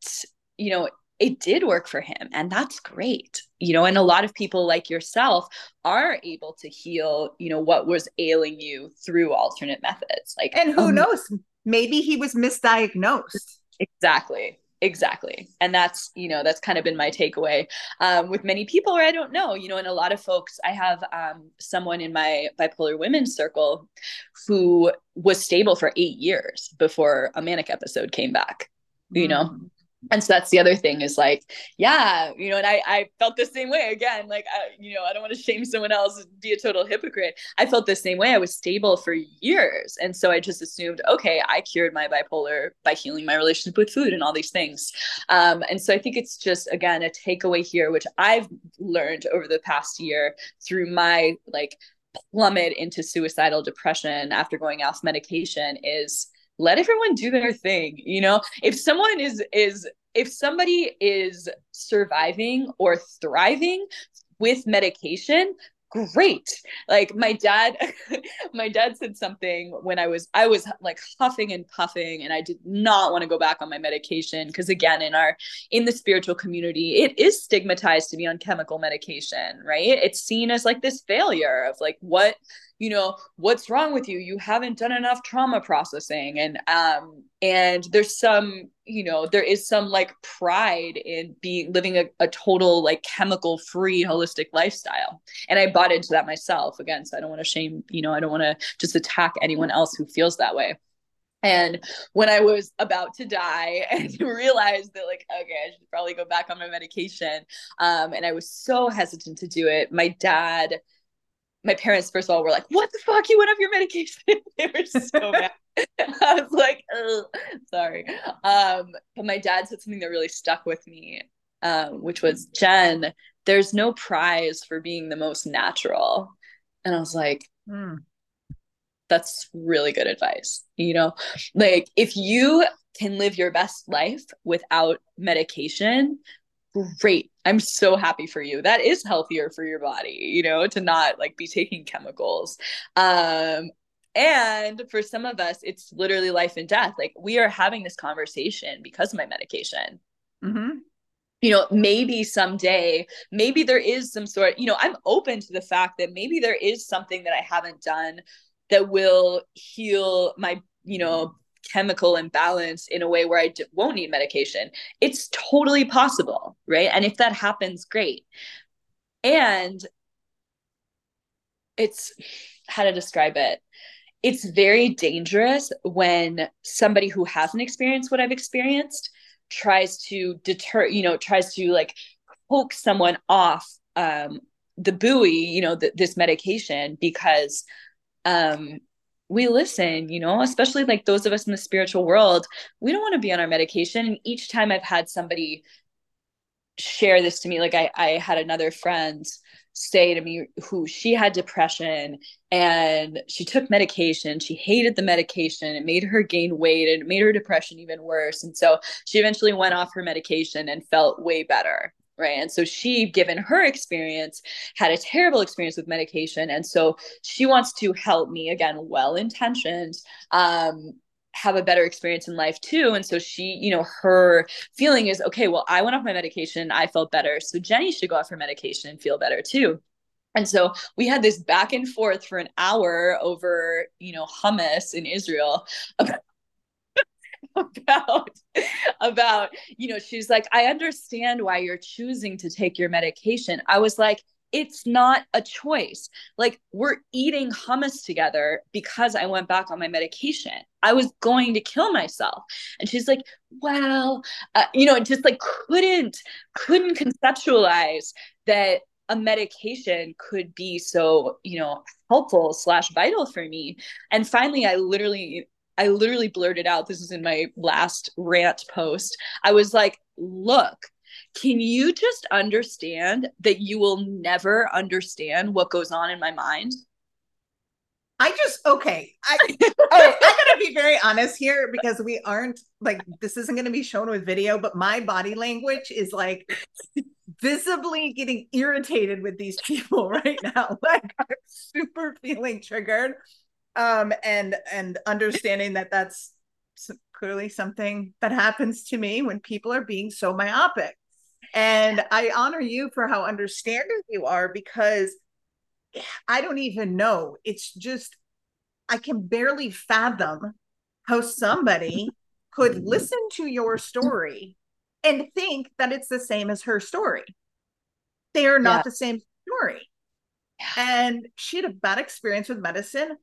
Speaker 2: you know it did work for him and that's great you know and a lot of people like yourself are able to heal you know what was ailing you through alternate methods like
Speaker 1: and who um, knows maybe he was misdiagnosed.
Speaker 2: Exactly exactly and that's you know that's kind of been my takeaway um, with many people or i don't know you know and a lot of folks i have um, someone in my bipolar women's circle who was stable for eight years before a manic episode came back you know? Mm and so that's the other thing is like yeah you know and i i felt the same way again like I, you know i don't want to shame someone else be a total hypocrite. I felt the same way i was stable for years. And so i just assumed okay i cured my bipolar by healing my relationship with food and all these things. Um, and so i think it's just again a takeaway here which i've learned over the past year through my like plummet into suicidal depression after going off medication is let everyone do their thing you know? If someone is is if somebody is surviving or thriving with medication great. Like my dad my dad said something when i was i was like huffing and puffing and i did not want to go back on my medication because again in our in the spiritual community it is stigmatized to be on chemical medication right? It's seen as like this failure of like what you know what's wrong with you? You haven't done enough trauma processing. And um and there's some you know there is some like pride in being living a, a total like chemical free holistic lifestyle. And i bought into that myself. Again so i don't want to shame you know i don't want to just attack anyone else who feels that way. And when I was about to die and realized that, like, okay, I should probably go back on my medication, um, and I was so hesitant to do it, my dad my parents first of all were like what the fuck? You went off your medication. They were so mad. I was like sorry. Um but my dad said something that really stuck with me um which was jen there's no prize for being the most natural. And i was like hmm, that's really good advice you know? Like if you can live your best life without medication great. I'm so happy for you. That is healthier for your body you know to not like be taking chemicals. Um and for some of us it's literally life and death. Like we are having this conversation because of my medication. Mm-hmm. you know maybe someday maybe there is some sort you know i'm open to the fact that maybe there is something that i haven't done that will heal my you know chemical imbalance in a way where I d- won't need medication. It's totally possible, right? And if that happens, great. And it's how to describe it. It's very dangerous when somebody who hasn't experienced what I've experienced tries to deter, you know, tries to like poke someone off um, the buoy, you know, th- this medication because um, we listen, you know, especially like those of us in the spiritual world, we don't want to be on our medication. And each time I've had somebody share this to me, like I, I had another friend say to me who she had depression and she took medication. She hated the medication. It made her gain weight and it made her depression even worse. And so she eventually went off her medication and felt way better right? And so she given her experience had a terrible experience with medication. And so she wants to help me again well intentioned um have a better experience in life too. And so she you know her feeling is okay well i went off my medication. I felt better. So jenny should go off her medication and feel better too. And so we had this back and forth for an hour over you know hummus in israel about about about you know she's like i understand why you're choosing to take your medication. I was like it's not a choice. Like we're eating hummus together because i went back on my medication. I was going to kill myself. And she's like well uh, you know just like couldn't couldn't conceptualize that a medication could be so you know helpful slash vital for me. And finally i literally I literally blurted out, this is in my last rant post. I was like, look, can you just understand that you will never understand what goes on in my mind?
Speaker 1: I just okay. I I gotta be very honest here because we aren't like this isn't gonna be shown with video, but my body language is like visibly getting irritated with these people right now. Like I'm super feeling triggered um, and and understanding that that's clearly something that happens to me when people are being so myopic. And I honor you for how understanding you are because I don't even know. It's just I can barely fathom how somebody could listen to your story and think that it's the same as her story. They are not yeah. the same story. And she had a bad experience with medicine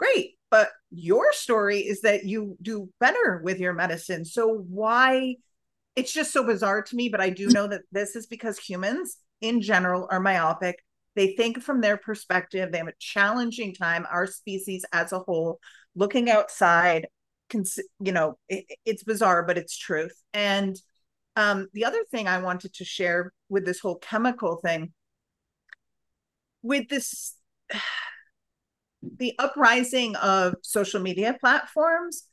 Speaker 1: great but your story is that you do better with your medicine. So why it's just so bizarre to me but i do know that this is because humans in general are myopic. They think from their perspective they have a challenging time our species as a whole looking outside you know it, it's bizarre but it's truth. And um, the other thing i wanted to share with this whole chemical thing with this the uprising of social media platforms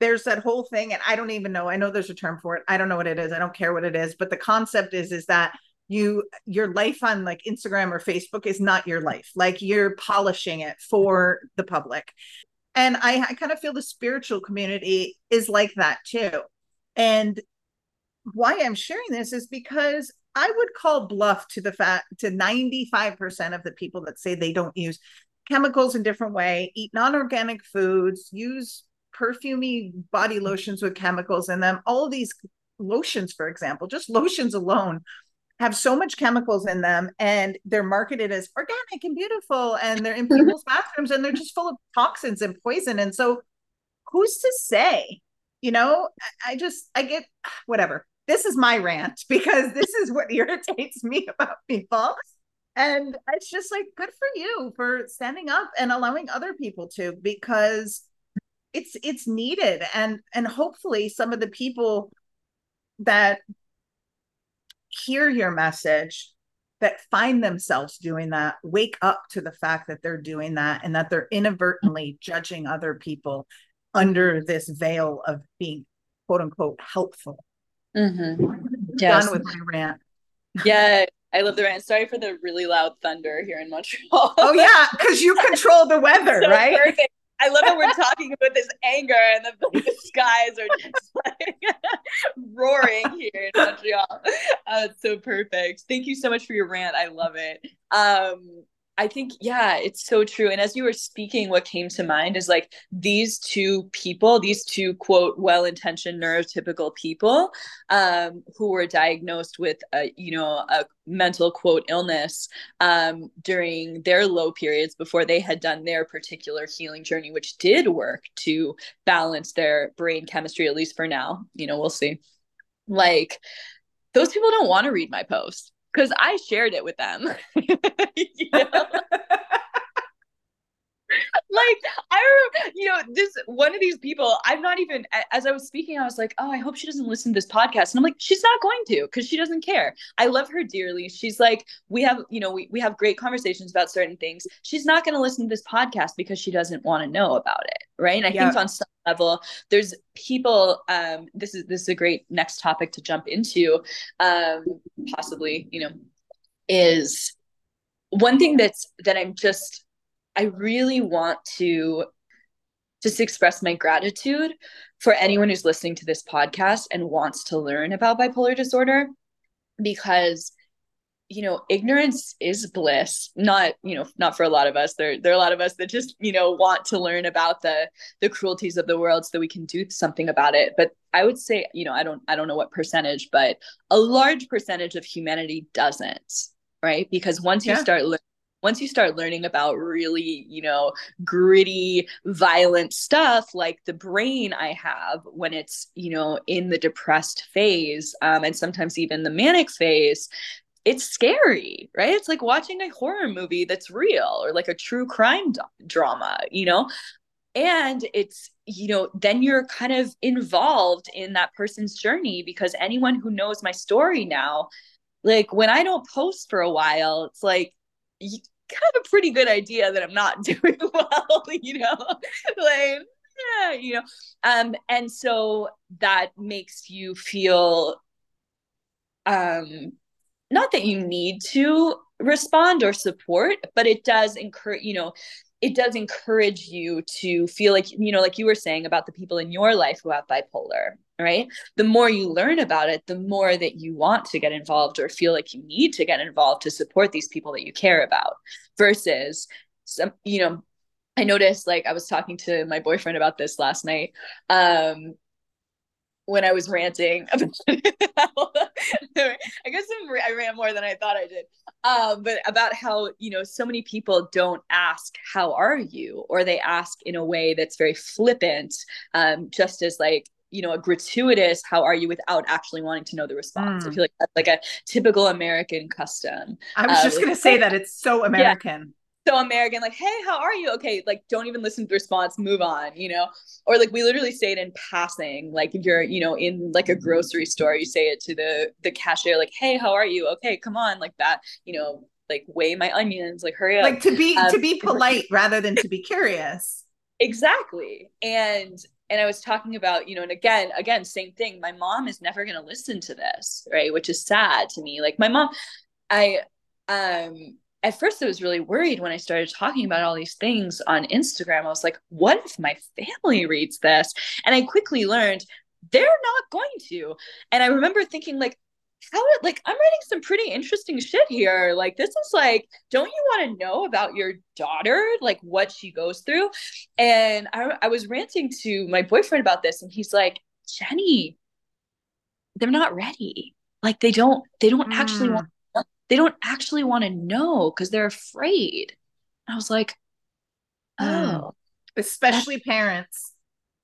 Speaker 1: there's that whole thing and i don't even know i know there's a term for it i don't know what it is i don't care what it is but the concept is is that you your life on like Instagram or Facebook is not your life. Like you're polishing it for the public. And I, I kind of feel the spiritual community is like that too. And why I'm sharing this is because I would call bluff to the fact to 95% of the people that say they don't use chemicals in different way, eat non-organic foods, use perfumey body lotions with chemicals in them. All these lotions, for example, just lotions alone have so much chemicals in them and they're marketed as organic and beautiful and they're in people's bathrooms and they're just full of toxins and poison. And so who's to say? You know, I just I get whatever. This is my rant because this is what irritates me about people and it's just like good for you for standing up and allowing other people to because it's it's needed and and hopefully some of the people that hear your message that find themselves doing that wake up to the fact that they're doing that and that they're inadvertently judging other people under this veil of being quote unquote helpful mm-hmm. yes. done with my rant
Speaker 2: yeah I love the rain. Sorry for the really loud thunder here in Montreal.
Speaker 1: oh yeah, because you control the weather, so right? Perfect.
Speaker 2: I love how we're talking about this anger and the, the skies are just like roaring here in Montreal. Uh, it's so perfect. Thank you so much for your rant. I love it. Um, I think, yeah, it's so true. And as you were speaking, what came to mind is like these two people, these two quote well intentioned neurotypical people um, who were diagnosed with a, you know, a mental quote illness um, during their low periods before they had done their particular healing journey, which did work to balance their brain chemistry, at least for now. You know, we'll see. Like, those people don't want to read my post because I shared it with them. you know? like I remember, you know, this one of these people, I'm not even as I was speaking, I was like, oh, I hope she doesn't listen to this podcast. And I'm like, she's not going to because she doesn't care. I love her dearly. She's like, we have, you know, we, we have great conversations about certain things. She's not going to listen to this podcast because she doesn't want to know about it. Right. And I yeah. think on some level, there's people, um, this is this is a great next topic to jump into. Um, possibly, you know, is one thing that's that I'm just I really want to just express my gratitude for anyone who's listening to this podcast and wants to learn about bipolar disorder because you know ignorance is bliss. Not you know not for a lot of us. There there are a lot of us that just you know want to learn about the the cruelties of the world so that we can do something about it. But i would say you know i don't i don't know what percentage but a large percentage of humanity doesn't right? Because once you start learning once you start learning about really, you know, gritty, violent stuff like the brain I have when it's, you know, in the depressed phase um, and sometimes even the manic phase, it's scary, right? It's like watching a horror movie that's real or like a true crime drama, you know? And it's, you know, then you're kind of involved in that person's journey because anyone who knows my story now, like when I don't post for a while, it's like, have a pretty good idea that I'm not doing well, you know, like, yeah, you know, um, and so that makes you feel, um, not that you need to respond or support, but it does encourage, you know, it does encourage you to feel like you know like you were saying about the people in your life who have bipolar right the more you learn about it the more that you want to get involved or feel like you need to get involved to support these people that you care about versus some you know i noticed like i was talking to my boyfriend about this last night um when I was ranting I guess I ran more than I thought I did. Um, but about how, you know, so many people don't ask, how are you? Or they ask in a way that's very flippant, um, just as like, you know, a gratuitous, how are you without actually wanting to know the response. Mm. I feel like that's like a typical American custom.
Speaker 1: I was uh, just going to say that it's so American.
Speaker 2: Yeah so American, like, hey, how are you? Okay, like, don't even listen to the response, move on, you know? Or like we literally say it in passing, like if you're, you know, in like a grocery store, you say it to the the cashier, like, hey, how are you? Okay, come on, like that, you know, like weigh my onions, like hurry up.
Speaker 1: Like to be um, to be polite rather than to be curious.
Speaker 2: Exactly. And and I was talking about, you know, and again, again, same thing. My mom is never going to listen to this, right? Which is sad to me. Like my mom, I, um, at first I was really worried when I started talking about all these things on Instagram. I was like, what if my family reads this? And I quickly learned they're not going to. And I remember thinking, like, how like I'm writing some pretty interesting shit here. Like this is like, don't you want to know about your daughter, like what she goes through? And I, I was ranting to my boyfriend about this, and he's like, Jenny, they're not ready. Like they don't, they don't mm. actually want, they don't actually want to know because they're afraid. I was like, oh,
Speaker 1: mm. especially parents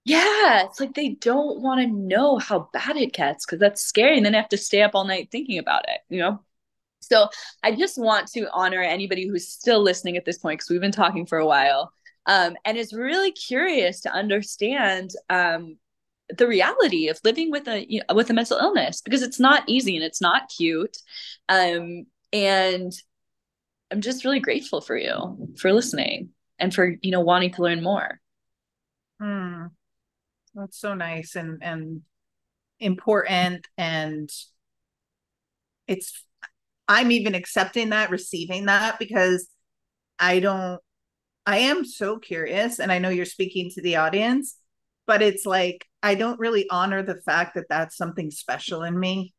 Speaker 2: yeah, it's like they don't want to know how bad it gets because that's scary. And then have to stay up all night thinking about it, you know? So I just want to honor anybody who's still listening at this point because we've been talking for a while um, and is really curious to understand um, the reality of living with a you know, with a mental illness because it's not easy and it's not cute. Um, and I'm just really grateful for you for listening and for you know wanting to learn more.
Speaker 1: Hmm. That's so nice and and important and it's I'm even accepting that, receiving that because I don't I am so curious and I know you're speaking to the audience, but it's like I don't really honor the fact that that's something special in me.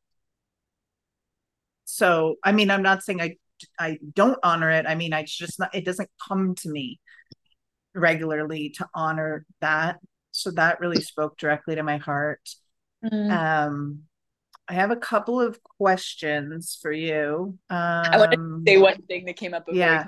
Speaker 1: So, I mean, I'm not saying I I don't honor it. I mean, I just not it doesn't come to me regularly to honor that so that really spoke directly to my heart. Mm. Um, I have a couple of questions for you. Um, I
Speaker 2: want to say one thing that came up before yeah.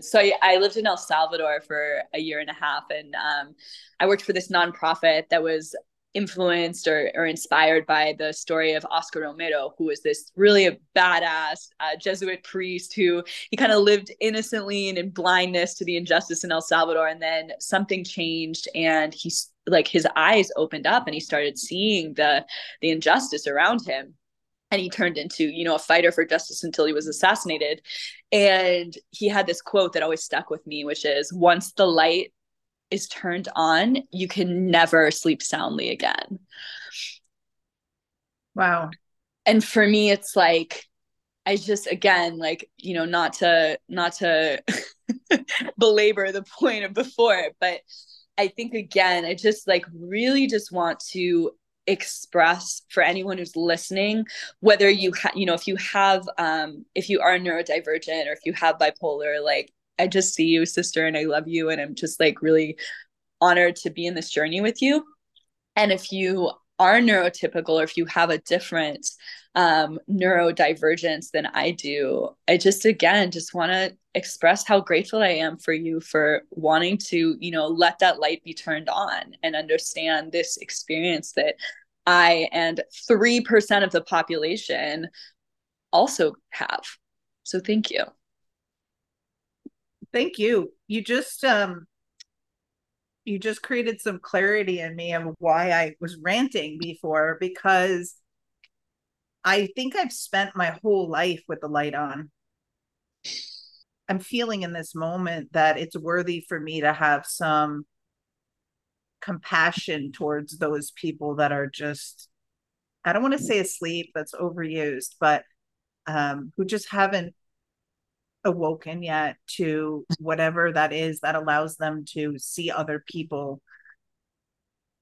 Speaker 2: So I, I, lived in El Salvador for a year and a half, and um, I worked for this nonprofit that was influenced or, or inspired by the story of Oscar Romero, who was this really a badass uh, Jesuit priest who he kind of lived innocently and in blindness to the injustice in El Salvador. And then something changed and he's like his eyes opened up and he started seeing the the injustice around him and he turned into you know a fighter for justice until he was assassinated and he had this quote that always stuck with me which is once the light is turned on, you can never sleep soundly again.
Speaker 1: Wow.
Speaker 2: And for me, it's like, I just again like you know not to not to belabor the point of before but I think again I just like really just want to express for anyone who's listening whether you ha- you know if you have um if you are neurodivergent or if you have bipolar like I just see you, sister, and I love you. And I'm just like really honored to be in this journey with you. And if you are neurotypical or if you have a different um, neurodivergence than I do, I just again just want to express how grateful I am for you for wanting to, you know, let that light be turned on and understand this experience that I and 3% of the population also have. So thank you.
Speaker 1: Thank you. You just um you just created some clarity in me of why I was ranting before because I think I've spent my whole life with the light on. I'm feeling in this moment that it's worthy for me to have some compassion towards those people that are just I don't want to say asleep, that's overused, but um, who just haven't awoken yet to whatever that is that allows them to see other people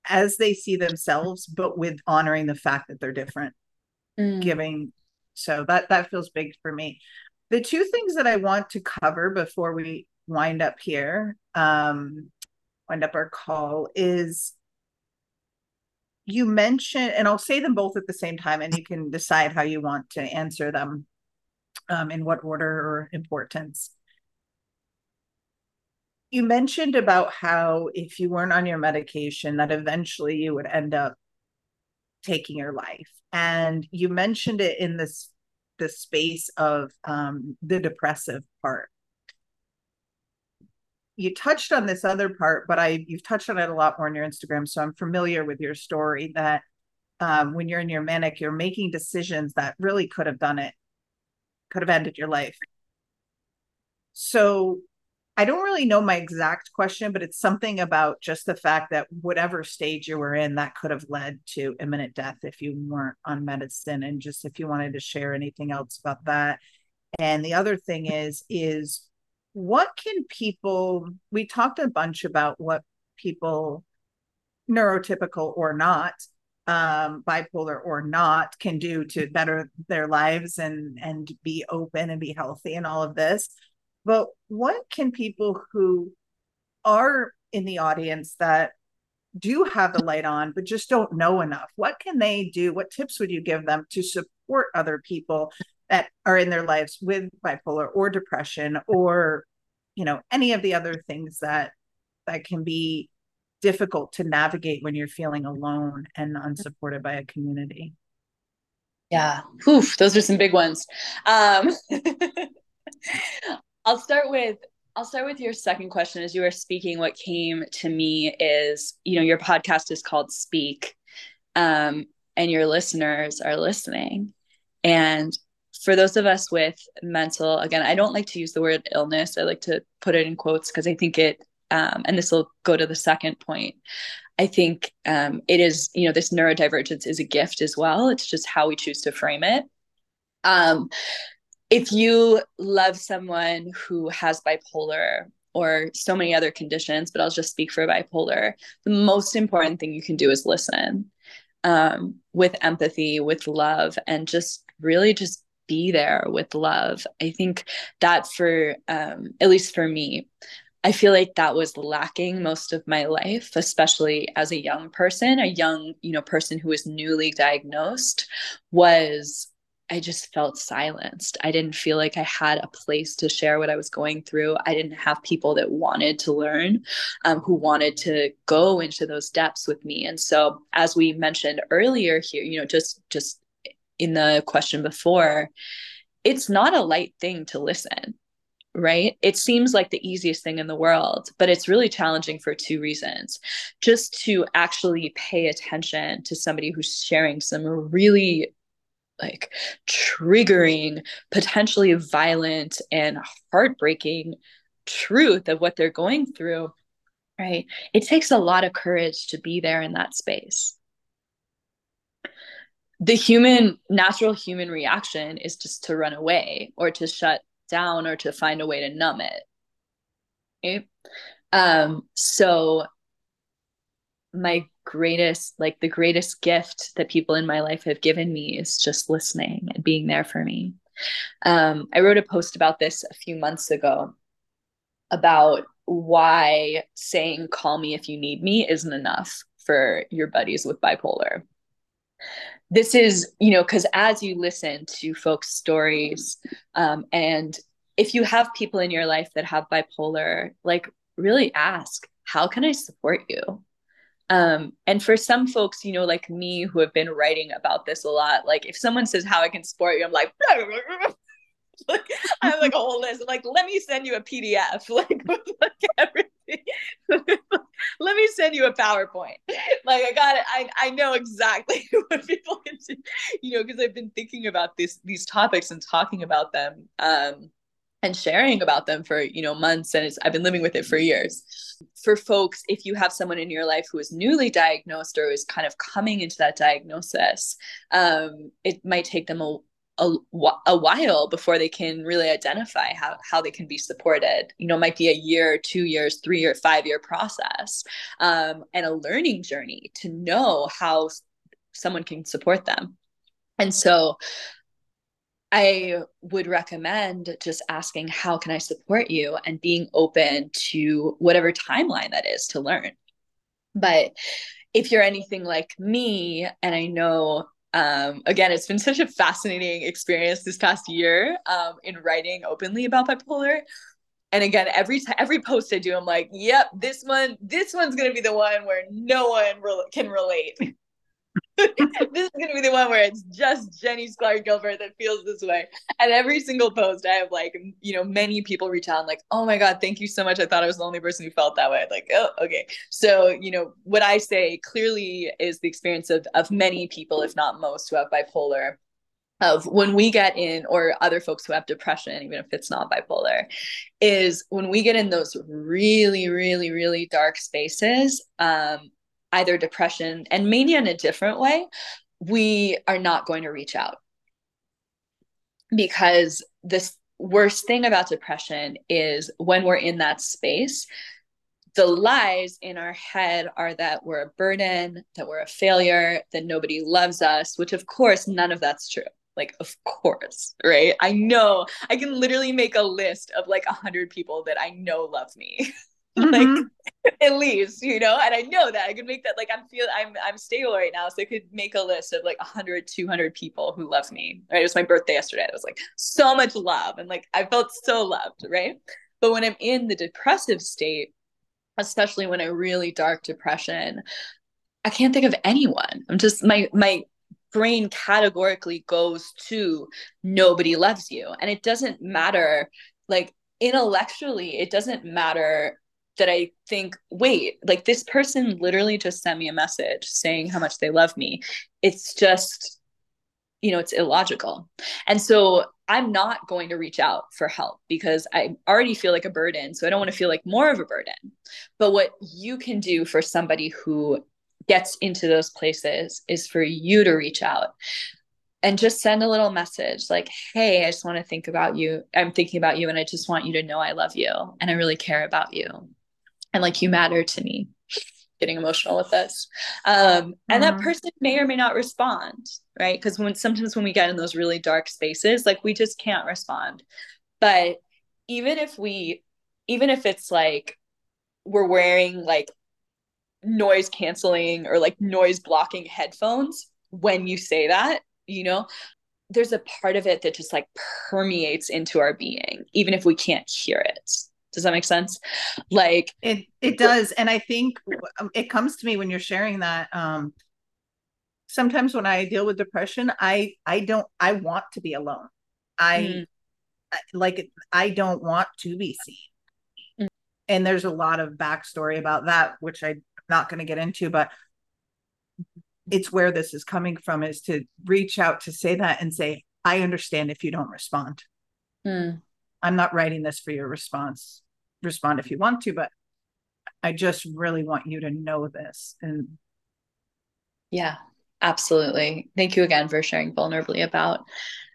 Speaker 1: as they see themselves but with honoring the fact that they're different. Mm. giving so that that feels big for me. The two things that i want to cover before we wind up here um wind up our call is you mentioned and i'll say them both at the same time and you can decide how you want to answer them um, in what order or importance. You mentioned about how if you weren't on your medication, that eventually you would end up taking your life. And you mentioned it in this the space of um, the depressive part. You touched on this other part, but I you've touched on it a lot more on your Instagram, so I'm familiar with your story that um, when you're in your manic, you're making decisions that really could have done it could have ended your life. So I don't really know my exact question, but it's something about just the fact that whatever stage you were in, that could have led to imminent death if you weren't on medicine. And just if you wanted to share anything else about that. And the other thing is, is what can people, we talked a bunch about what people, neurotypical or not, um, bipolar or not, can do to better their lives and and be open and be healthy and all of this. But what can people who are in the audience that do have the light on but just don't know enough what can they do? What tips would you give them to support other people that are in their lives with bipolar or depression or you know any of the other things that that can be difficult to navigate when you're feeling alone and unsupported by a community
Speaker 2: yeah Oof, those are some big ones um I'll start with I'll start with your second question. As you were speaking, what came to me is, you know, your podcast is called Speak, um, and your listeners are listening. And for those of us with mental, again, I don't like to use the word illness. I like to put it in quotes because I think it, um, and this will go to the second point. I think um, it is, you know, this neurodivergence is a gift as well. It's just how we choose to frame it. Um, if you love someone who has bipolar or so many other conditions, but I'll just speak for bipolar, the most important thing you can do is listen um, with empathy, with love, and just really just be there with love. I think that for, um, at least for me, I feel like that was lacking most of my life, especially as a young person, a young, you know, person who was newly diagnosed was I just felt silenced. I didn't feel like I had a place to share what I was going through. I didn't have people that wanted to learn, um, who wanted to go into those depths with me. And so, as we mentioned earlier here, you know, just just in the question before, it's not a light thing to listen right? It seems like the easiest thing in the world, but it's really challenging for two reasons. Just to actually pay attention to somebody who's sharing some really like triggering, potentially violent and heartbreaking truth of what they're going through, right? It takes a lot of courage to be there in that space. The human, natural human reaction is just to run away or to shut down or to find a way to numb it. Okay? Um, so my greatest like the greatest gift that people in my life have given me is just listening and being there for me um, i wrote a post about this a few months ago about why saying call me if you need me isn't enough for your buddies with bipolar this is you know because as you listen to folks stories um, and if you have people in your life that have bipolar like really ask how can i support you um, and for some folks, you know, like me who have been writing about this a lot, like if someone says how I can support you, I'm like, like I have like a whole list. like, let me send you a PDF, like, like. let me send you a PowerPoint. Like I got it. I, I know exactly what people can do, you know, because I've been thinking about this these topics and talking about them. Um, and sharing about them for you know months and i've been living with it for years for folks if you have someone in your life who is newly diagnosed or is kind of coming into that diagnosis um, it might take them a, a, a while before they can really identify how, how they can be supported you know might be a year two years three or five year process um, and a learning journey to know how someone can support them and so I would recommend just asking, How can I support you? and being open to whatever timeline that is to learn. But if you're anything like me, and I know, um, again, it's been such a fascinating experience this past year um, in writing openly about bipolar. And again, every t- every post I do, I'm like, "Yep, this one, this one's gonna be the one where no one re- can relate." this is gonna be the one where it's just Jenny Sklar Gilbert that feels this way. And every single post, I have like, you know, many people reach out and like, oh my God, thank you so much. I thought I was the only person who felt that way. Like, oh, okay. So, you know, what I say clearly is the experience of of many people, if not most, who have bipolar. of when we get in or other folks who have depression even if it's not bipolar is when we get in those really really really dark spaces um either depression and mania in a different way we are not going to reach out because this worst thing about depression is when we're in that space the lies in our head are that we're a burden, that we're a failure, that nobody loves us, which of course, none of that's true. Like, of course, right? I know I can literally make a list of like a hundred people that I know love me. Mm-hmm. like at least you know? And i know that i could make that like i'm feel i'm i'm stable right now so i could make a list of like 100 200 people who love me. Right? It was my birthday yesterday. It was like so much love and like i felt so loved right? But when i'm in the depressive state especially when a really dark depression i can't think of anyone. I'm just my my brain categorically goes to nobody loves you. And it doesn't matter like intellectually it doesn't matter that i think wait like this person literally just sent me a message saying how much they love me. It's just you know it's illogical. And so i'm not going to reach out for help because i already feel like a burden. So i don't want to feel like more of a burden. But what you can do for somebody who gets into those places is for you to reach out and just send a little message like hey i just want to think about you. I'm thinking about you and i just want you to know i love you and i really care about you and like you matter to me. Getting emotional with this. Um, and that mm-hmm. person may or may not respond right? Because when sometimes when we get in those really dark spaces like we just can't respond. But even if we even if it's like we're wearing like noise canceling or like noise blocking headphones when you say that you know there's a part of it that just like permeates into our being even if we can't hear it does that make sense like
Speaker 1: it it does and i think um, it comes to me when you're sharing that um sometimes when i deal with depression i i don't i want to be alone i mm. like i don't want to be seen mm. and there's a lot of backstory about that which i'm not going to get into but it's where this is coming from is to reach out to say that and say i understand if you don't respond mm. I'm not writing this for your response. Respond if you want to, but I just really want you to know this. And
Speaker 2: yeah, absolutely. Thank you again for sharing vulnerably about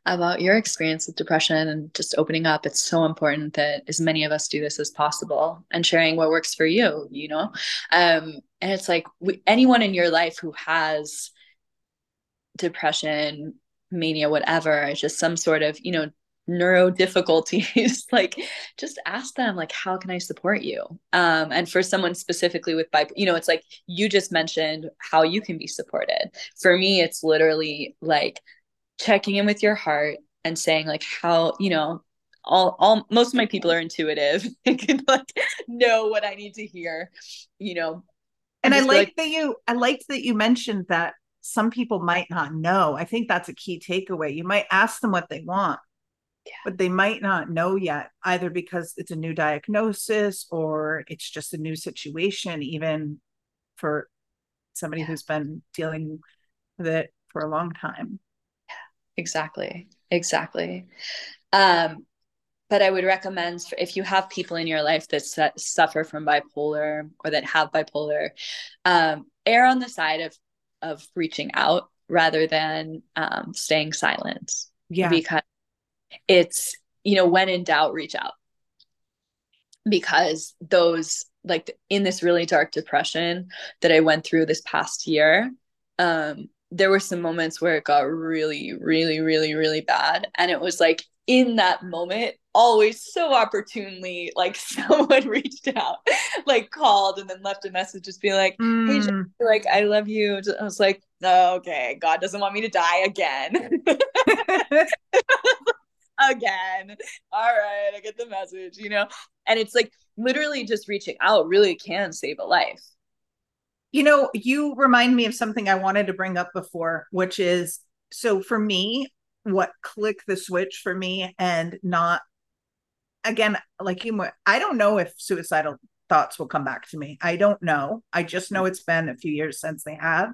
Speaker 2: about your experience with depression and just opening up. It's so important that as many of us do this as possible and sharing what works for you, you know? Um, and it's like we, anyone in your life who has depression, mania, whatever, just some sort of, you know, neuro difficulties like just ask them like how can i support you? Um and for someone specifically with bipolar you know it's like you just mentioned how you can be supported. For me it's literally like checking in with your heart and saying like how you know all all most of my people are intuitive. And can like know what i need to hear you know?
Speaker 1: And i like, like that you i liked that you mentioned that some people might not know. I think that's a key takeaway. You might ask them what they want but they might not know yet, either because it's a new diagnosis or it's just a new situation, even for somebody yeah. who's been dealing with it for a long time.
Speaker 2: Yeah, exactly. Exactly. Um, but I would recommend if you have people in your life that su- suffer from bipolar or that have bipolar, um, err on the side of of reaching out rather than um, staying silent.
Speaker 1: Yeah,
Speaker 2: because it's you know when in doubt reach out. Because those like in this really dark depression that i went through this past year um there were some moments where it got really really really really bad. And it was like in that moment always so opportunely like someone reached out like called and then left a message just being like mm. hey like i love you. I was like oh, okay. God doesn't want me to die again again. All right, I get the message, you know? And it's like literally just reaching out really can save a life.
Speaker 1: You know, you remind me of something I wanted to bring up before, which is so for me, what click the switch for me and not again, like you, I don't know if suicidal thoughts will come back to me. I don't know. I just know it's been a few years since they have.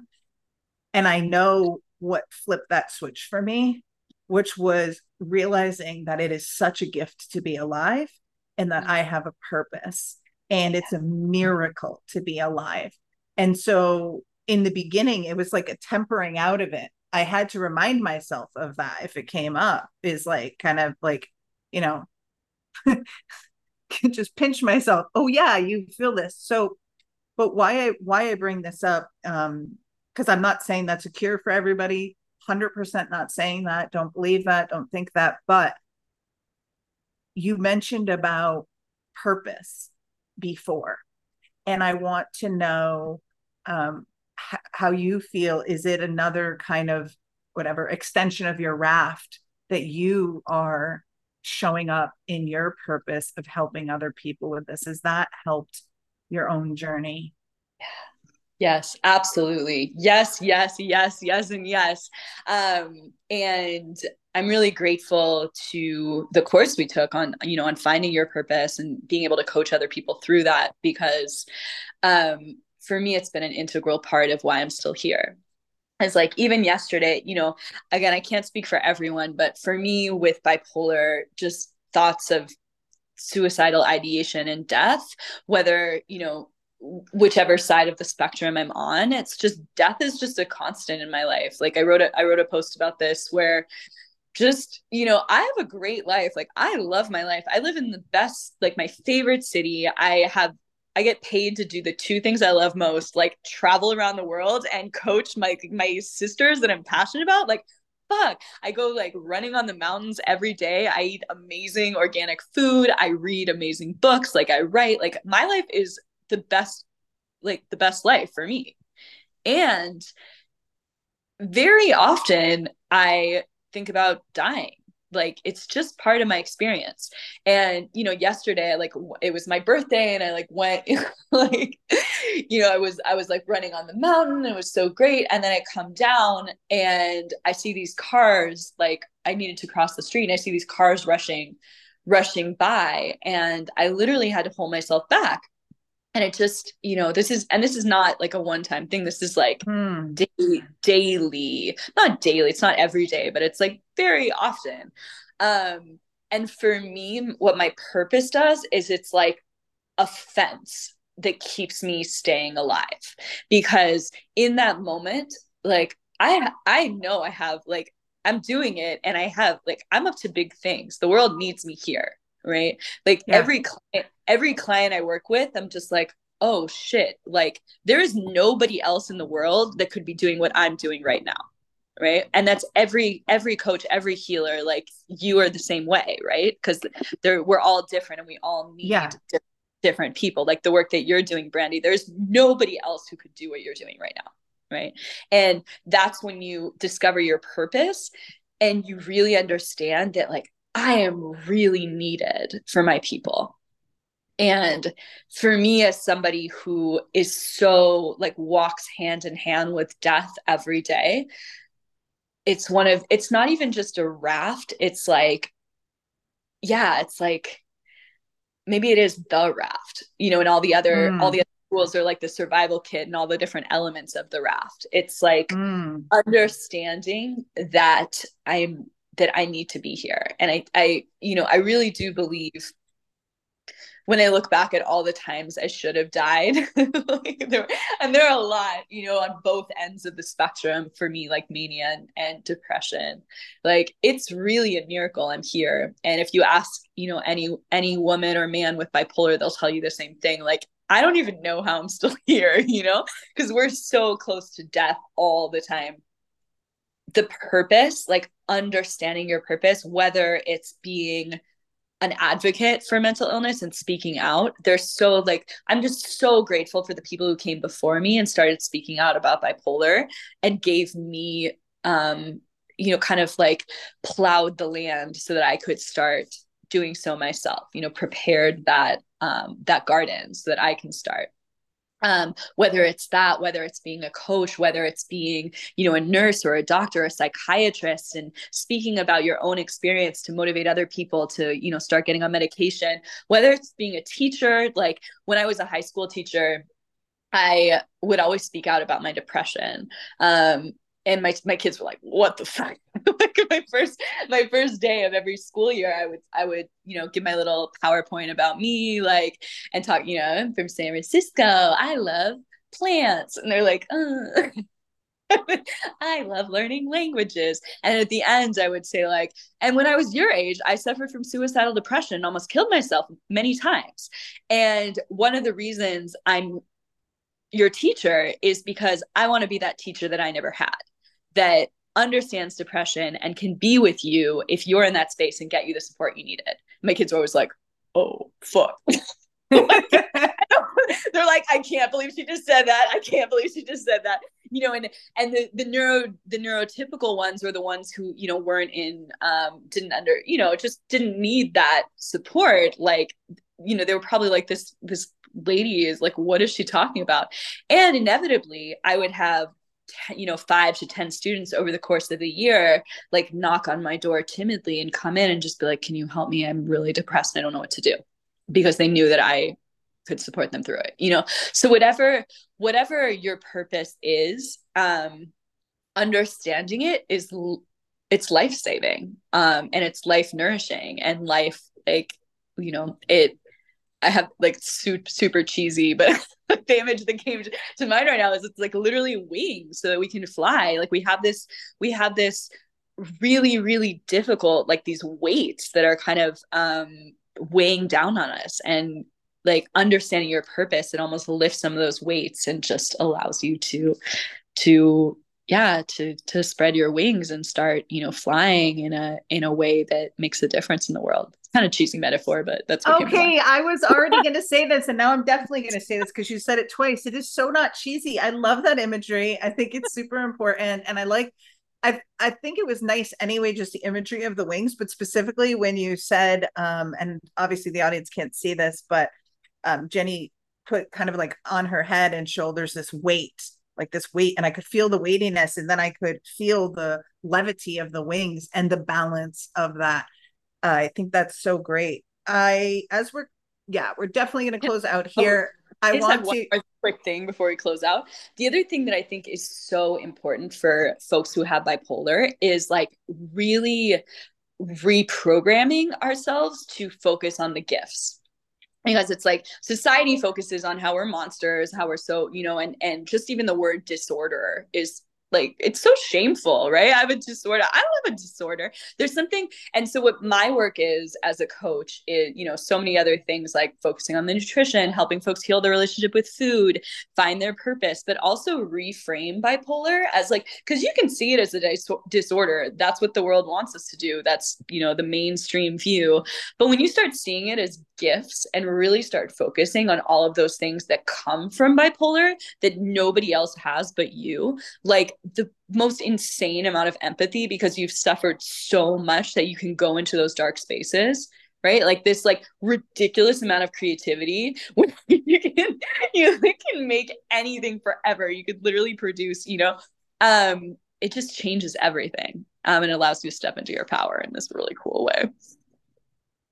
Speaker 1: And I know what flipped that switch for me which was realizing that it is such a gift to be alive and that I have a purpose and it's a miracle to be alive. And so in the beginning, it was like a tempering out of it. I had to remind myself of that if it came up, is like kind of like, you know, just pinch myself. Oh yeah, you feel this. So, but why I why I bring this up, um, because I'm not saying that's a cure for everybody. 100% not saying that. Don't believe that. Don't think that. But you mentioned about purpose before. And I want to know um, h- how you feel. Is it another kind of whatever extension of your raft that you are showing up in your purpose of helping other people with this? Has that helped your own journey?
Speaker 2: Yes, absolutely. Yes, yes, yes, yes, and yes. Um, and I'm really grateful to the course we took on, you know, on finding your purpose and being able to coach other people through that because um, for me, it's been an integral part of why I'm still here. It's like even yesterday, you know, again, I can't speak for everyone, but for me with bipolar, just thoughts of suicidal ideation and death, whether, you know, whichever side of the spectrum I'm on. It's just death is just a constant in my life. Like I wrote a I wrote a post about this where just you know i have a great life. Like i love my life. I live in the best like my favorite city. I have i get paid to do the two things i love most like travel around the world and coach my my sisters that i'm passionate about. Like fuck. I go like running on the mountains every day. I eat amazing organic food. I read amazing books. Like i write. Like my life is the best like the best life for me. And very often i think about dying. Like it's just part of my experience. And you know yesterday like it was my birthday and i like went like you know i was i was like running on the mountain. It was so great. And then i come down and i see these cars like i needed to cross the street and i see these cars rushing rushing by. And i literally had to hold myself back and it just you know this is and this is not like a one time thing. This is like mm. daily, daily not daily it's not every day but it's like very often. Um and for me what my purpose does is it's like a fence that keeps me staying alive. Because in that moment like i i know i have like i'm doing it and i have like i'm up to big things. The world needs me here right? Like yeah. every client every client i work with i'm just like oh shit. Like there is nobody else in the world that could be doing what i'm doing right now right? And that's every every coach every healer like you are the same way right? Because there we're all different and we all need yeah. different people. Like the work that you're doing Brandy there's nobody else who could do what you're doing right now right? And that's when you discover your purpose and you really understand that like I am really needed for my people. And for me, as somebody who is so like walks hand in hand with death every day, it's one of, it's not even just a raft. It's like, yeah, it's like maybe it is the raft, you know, and all the other, mm. all the other tools are like the survival kit and all the different elements of the raft. It's like mm. understanding that I'm that I need to be here. And I, I, you know, I really do believe when I look back at all the times I should have died, like there, and there are a lot, you know, on both ends of the spectrum for me, like mania and, and depression. Like it's really a miracle I'm here. And if you ask, you know, any any woman or man with bipolar, they'll tell you the same thing. Like I don't even know how I'm still here, you know, because we're so close to death all the time the purpose, like understanding your purpose, whether it's being an advocate for mental illness and speaking out. They're so like, I'm just so grateful for the people who came before me and started speaking out about bipolar and gave me, um, you know, kind of like plowed the land so that I could start doing so myself, you know, prepared that, um, that garden so that I can start um, whether it's that whether it's being a coach whether it's being you know a nurse or a doctor or a psychiatrist and speaking about your own experience to motivate other people to you know start getting on medication whether it's being a teacher like when i was a high school teacher i would always speak out about my depression. Um, and my my kids were like, "What the fuck?" like my first my first day of every school year, I would I would you know give my little PowerPoint about me, like and talk. You know, I'm from San Francisco. I love plants, and they're like, uh. I love learning languages. And at the end, I would say, like, and when I was your age, I suffered from suicidal depression and almost killed myself many times. And one of the reasons I'm your teacher is because I want to be that teacher that I never had that understands depression and can be with you if you're in that space and get you the support you needed. My kids are always like, oh, fuck. they're like, I can't believe she just said that. I can't believe she just said that. You know, and and the the neuro the neurotypical ones were the ones who you know weren't in um didn't under you know just didn't need that support. Like you know they were probably like this this lady is like what is she talking about? And inevitably I would have you know five to ten students over the course of the year like knock on my door timidly and come in and just be like can you help me? I'm really depressed and i don't know what to do because they knew that i could support them through it you know? So whatever whatever your purpose is um understanding it is it's life saving um and it's life nourishing and life like you know it I have like super cheesy, but the image that came to mind right now is it's like literally wings so that we can fly. Like we have this, we have this really, really difficult, like these weights that are kind of um weighing down on us. And like understanding your purpose, it almost lifts some of those weights and just allows you to to yeah to to spread your wings and start you know flying in a in a way that makes a difference in the world. It's kind of cheesy metaphor but that's
Speaker 1: okay i was already going to say this and now i'm definitely going to say this because you said it twice. It is so not cheesy. I love that imagery. I think it's super important and i like I, I think it was nice anyway, just the imagery of the wings, but specifically when you said, um, and obviously the audience can't see this, but um, Jenny put kind of like on her head and shoulders this weight like this weight and I could feel the weightiness and then I could feel the levity of the wings and the balance of that. Uh, I think that's so great. I as we're yeah, we're definitely going to close out oh, here. Oh, I, I want to
Speaker 2: quick thing before we close out. The other thing that I think is so important for folks who have bipolar is like really reprogramming ourselves to focus on the gifts because it's like society focuses on how we're monsters how we're so you know and and just even the word disorder is like it's so shameful right? I have a disorder i don't have a disorder. There's something and so what my work is as a coach is you know so many other things like focusing on the nutrition helping folks heal their relationship with food find their purpose but also reframe bipolar as like because you can see it as a dis- disorder. That's what the world wants us to do. That's you know the mainstream view. But when you start seeing it as gifts and really start focusing on all of those things that come from bipolar that nobody else has but you like the most insane amount of empathy because you've suffered so much that you can go into those dark spaces right? Like this like ridiculous amount of creativity you can you can make anything forever. You could literally produce you know um it just changes everything um and allows you to step into your power in this really cool way.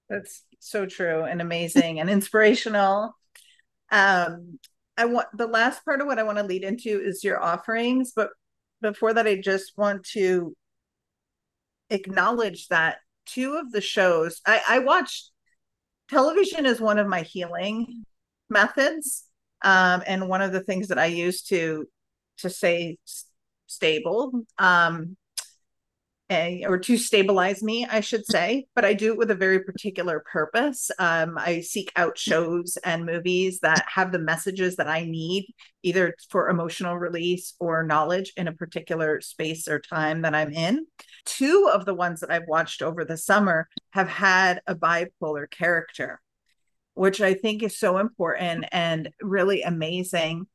Speaker 1: That's so true and amazing and inspirational. Um, I want the last part of what I want to lead into is your offerings, but before that, I just want to acknowledge that two of the shows I, I watched television is one of my healing methods. Um, and one of the things that I use to to say stable um, a, or to stabilize me, I should say, but I do it with a very particular purpose. Um, I seek out shows and movies that have the messages that I need, either for emotional release or knowledge in a particular space or time that I'm in. Two of the ones that I've watched over the summer have had a bipolar character, which I think is so important and really amazing.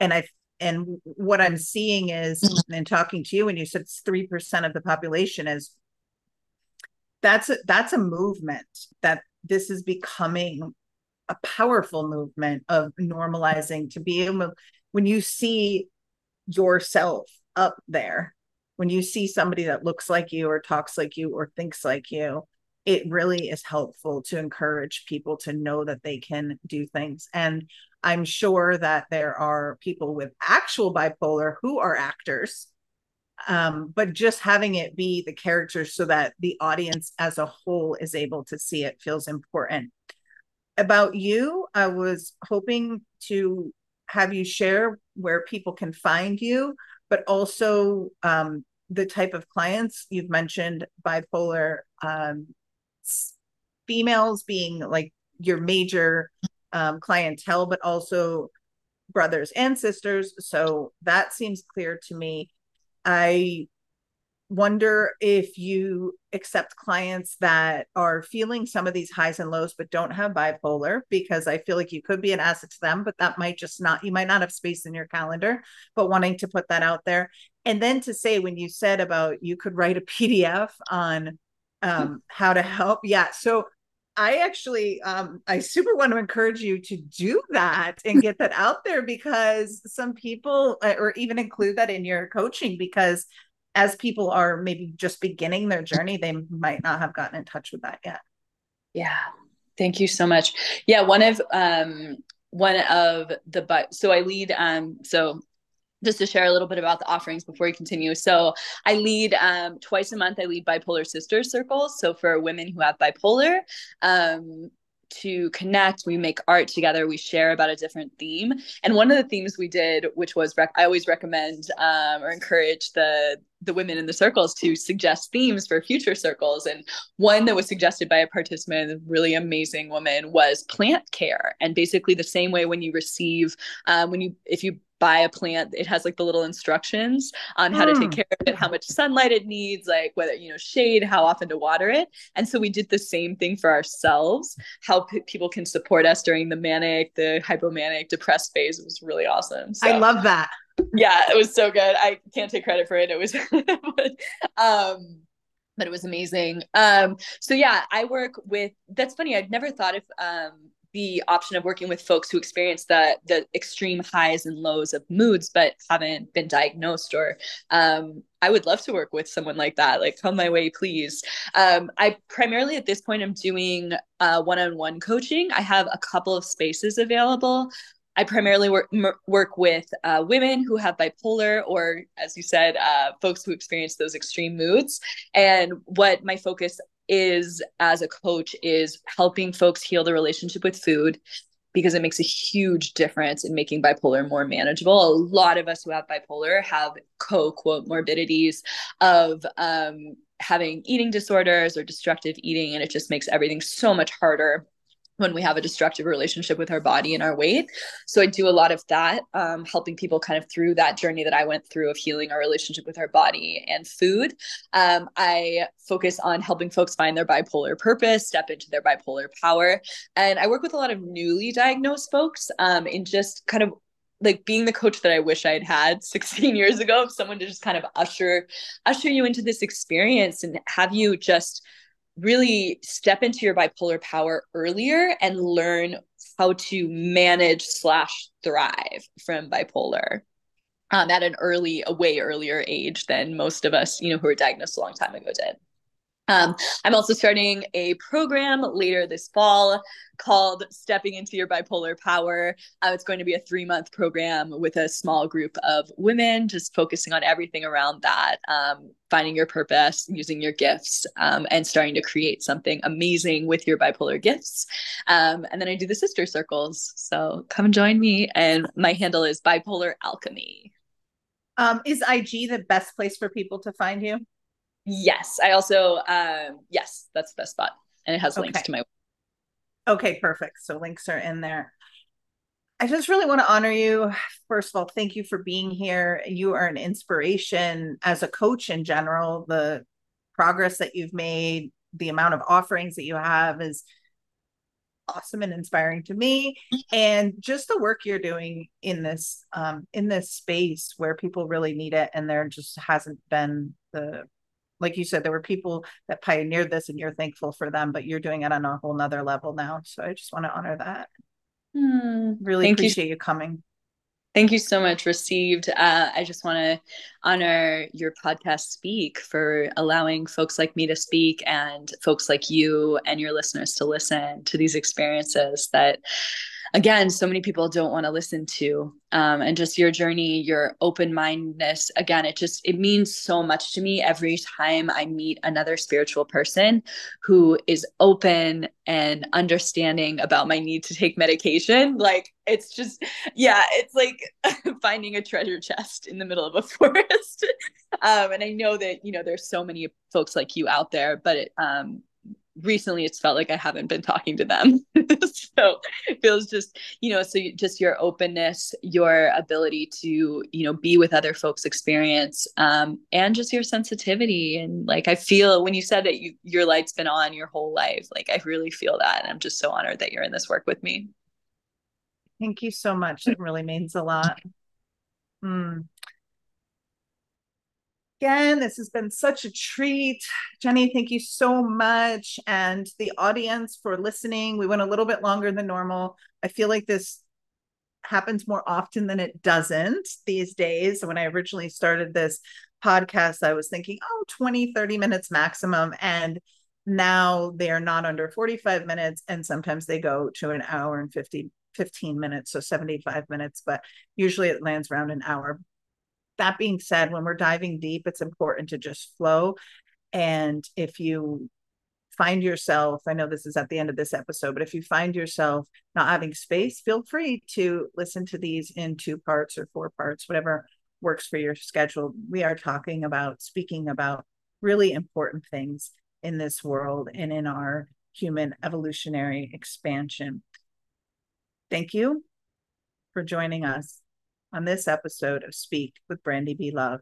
Speaker 1: And I and what I'm seeing is, mm-hmm. and talking to you, and you said it's three percent of the population is that's a, that's a movement that this is becoming a powerful movement of normalizing to be able when you see yourself up there when you see somebody that looks like you or talks like you or thinks like you it really is helpful to encourage people to know that they can do things. And I'm sure that there are people with actual bipolar who are actors um, but just having it be the characters so that the audience as a whole is able to see it feels important. About you i was hoping to have you share where people can find you but also um, the type of clients. You've mentioned bipolar um, females being like your major um, clientele but also brothers and sisters so that seems clear to me I wonder if you accept clients that are feeling some of these highs and lows but don't have bipolar because I feel like you could be an asset to them, but that might just not, you might not have space in your calendar, but wanting to put that out there. And then to say, when you said about you could write a PDF on um, how to help. Yeah. So I actually, um, I super want to encourage you to do that and get that out there because some people, uh, or even include that in your coaching, because as people are maybe just beginning their journey, they might not have gotten in touch with that yet.
Speaker 2: Yeah. Thank you so much. Yeah. One of, um, one of the, but so I lead, um, so just to share a little bit about the offerings before we continue. So I lead um, twice a month. I lead bipolar sisters circles. So for women who have bipolar, um, to connect we make art together we share about a different theme and one of the themes we did which was rec- i always recommend um, or encourage the the women in the circles to suggest themes for future circles and one that was suggested by a participant a really amazing woman was plant care and basically the same way when you receive um, when you if you buy a plant it has like the little instructions on how mm. to take hmm. care of it how much sunlight it needs like whether you know shade how often to water it. And so we did the same thing for ourselves how p- people can support us during the manic the hypomanic depressed phase it was really awesome.
Speaker 1: So, i love that.
Speaker 2: Yeah it was so good. I can't take credit for it. It was but, um but it was amazing. Um so yeah i work with that's funny i'd never thought of um the option of working with folks who experience the the extreme highs and lows of moods but haven't been diagnosed or um, i would love to work with someone like that like come my way please. Um, i primarily at this point i'm doing uh, one-on-one coaching. I have a couple of spaces available. I primarily work m- work with uh, women who have bipolar, or as you said, uh, folks who experience those extreme moods. And what my focus is as a coach is helping folks heal the relationship with food because it makes a huge difference in making bipolar more manageable. A lot of us who have bipolar have co quote morbidities of um, having eating disorders or destructive eating, and it just makes everything so much harder when we have a destructive relationship with our body and our weight. So I do a lot of that, um, helping people kind of through that journey that I went through of healing our relationship with our body and food. Um, I focus on helping folks find their bipolar purpose, step into their bipolar power. And I work with a lot of newly diagnosed folks um, in just kind of like being the coach that I wish I'd had 16 years ago, someone to just kind of usher usher you into this experience and have you just really step into your bipolar power earlier and learn how to manage slash thrive from bipolar um, at an early a way earlier age than most of us you know who were diagnosed a long time ago did um, I'm also starting a program later this fall called Stepping into Your Bipolar Power. Uh, it's going to be a three month program with a small group of women, just focusing on everything around that, um, finding your purpose, using your gifts, um, and starting to create something amazing with your bipolar gifts. Um, and then I do the sister circles. So come join me. And my handle is Bipolar Alchemy.
Speaker 1: Um, is IG the best place for people to find you?
Speaker 2: Yes. I also, um, yes, that's the best spot. And it has links to my.
Speaker 1: Okay, perfect. So links are in there. I just really want to honor you. First of all, thank you for being here. You are an inspiration as a coach in general. The progress that you've made, the amount of offerings that you have is awesome and inspiring to me and just the work you're doing in this um in this space where people really need it and there just hasn't been the like you said, there were people that pioneered this and you're thankful for them, but you're doing it on a whole nother level now. So I just want to honor that. Mm, really appreciate you. you. coming.
Speaker 2: Thank you so much. Received. Uh, I just want to honor your podcast speak for allowing folks like me to speak and folks like you and your listeners to listen to these experiences that again so many people don't want to listen to um, and just your journey your open-mindedness again it just it means so much to me every time i meet another spiritual person who is open and understanding about my need to take medication. Like it's just yeah it's like finding a treasure chest in the middle of a forest. Um, and i know that you know there's so many folks like you out there but it, um, recently it's felt like I haven't been talking to them. so it feels just, you know, so just your openness, your ability to, you know, be with other folks' experience, um, and just your sensitivity. And like I feel when you said that you your light's been on your whole life, like I really feel that. And I'm just so honored that you're in this work with me.
Speaker 1: Thank you so much. It really means a lot. Mm again. This has been such a treat. Jenny, thank you so much. And the audience for listening. We went a little bit longer than normal. I feel like this happens more often than it doesn't these days. When I originally started this podcast, I was thinking, oh, 20, 30 minutes maximum. And now they are not under 45 minutes. And sometimes they go to an hour and 50, 15 minutes, so 75 minutes, but usually it lands around an hour that being said, when we're diving deep, it's important to just flow. And if you find yourself, I know this is at the end of this episode, but if you find yourself not having space, feel free to listen to these in two parts or four parts, whatever works for your schedule. We are talking about, speaking about really important things in this world and in our human evolutionary expansion. Thank you for joining us on this episode of Speak with Brandy B. Love.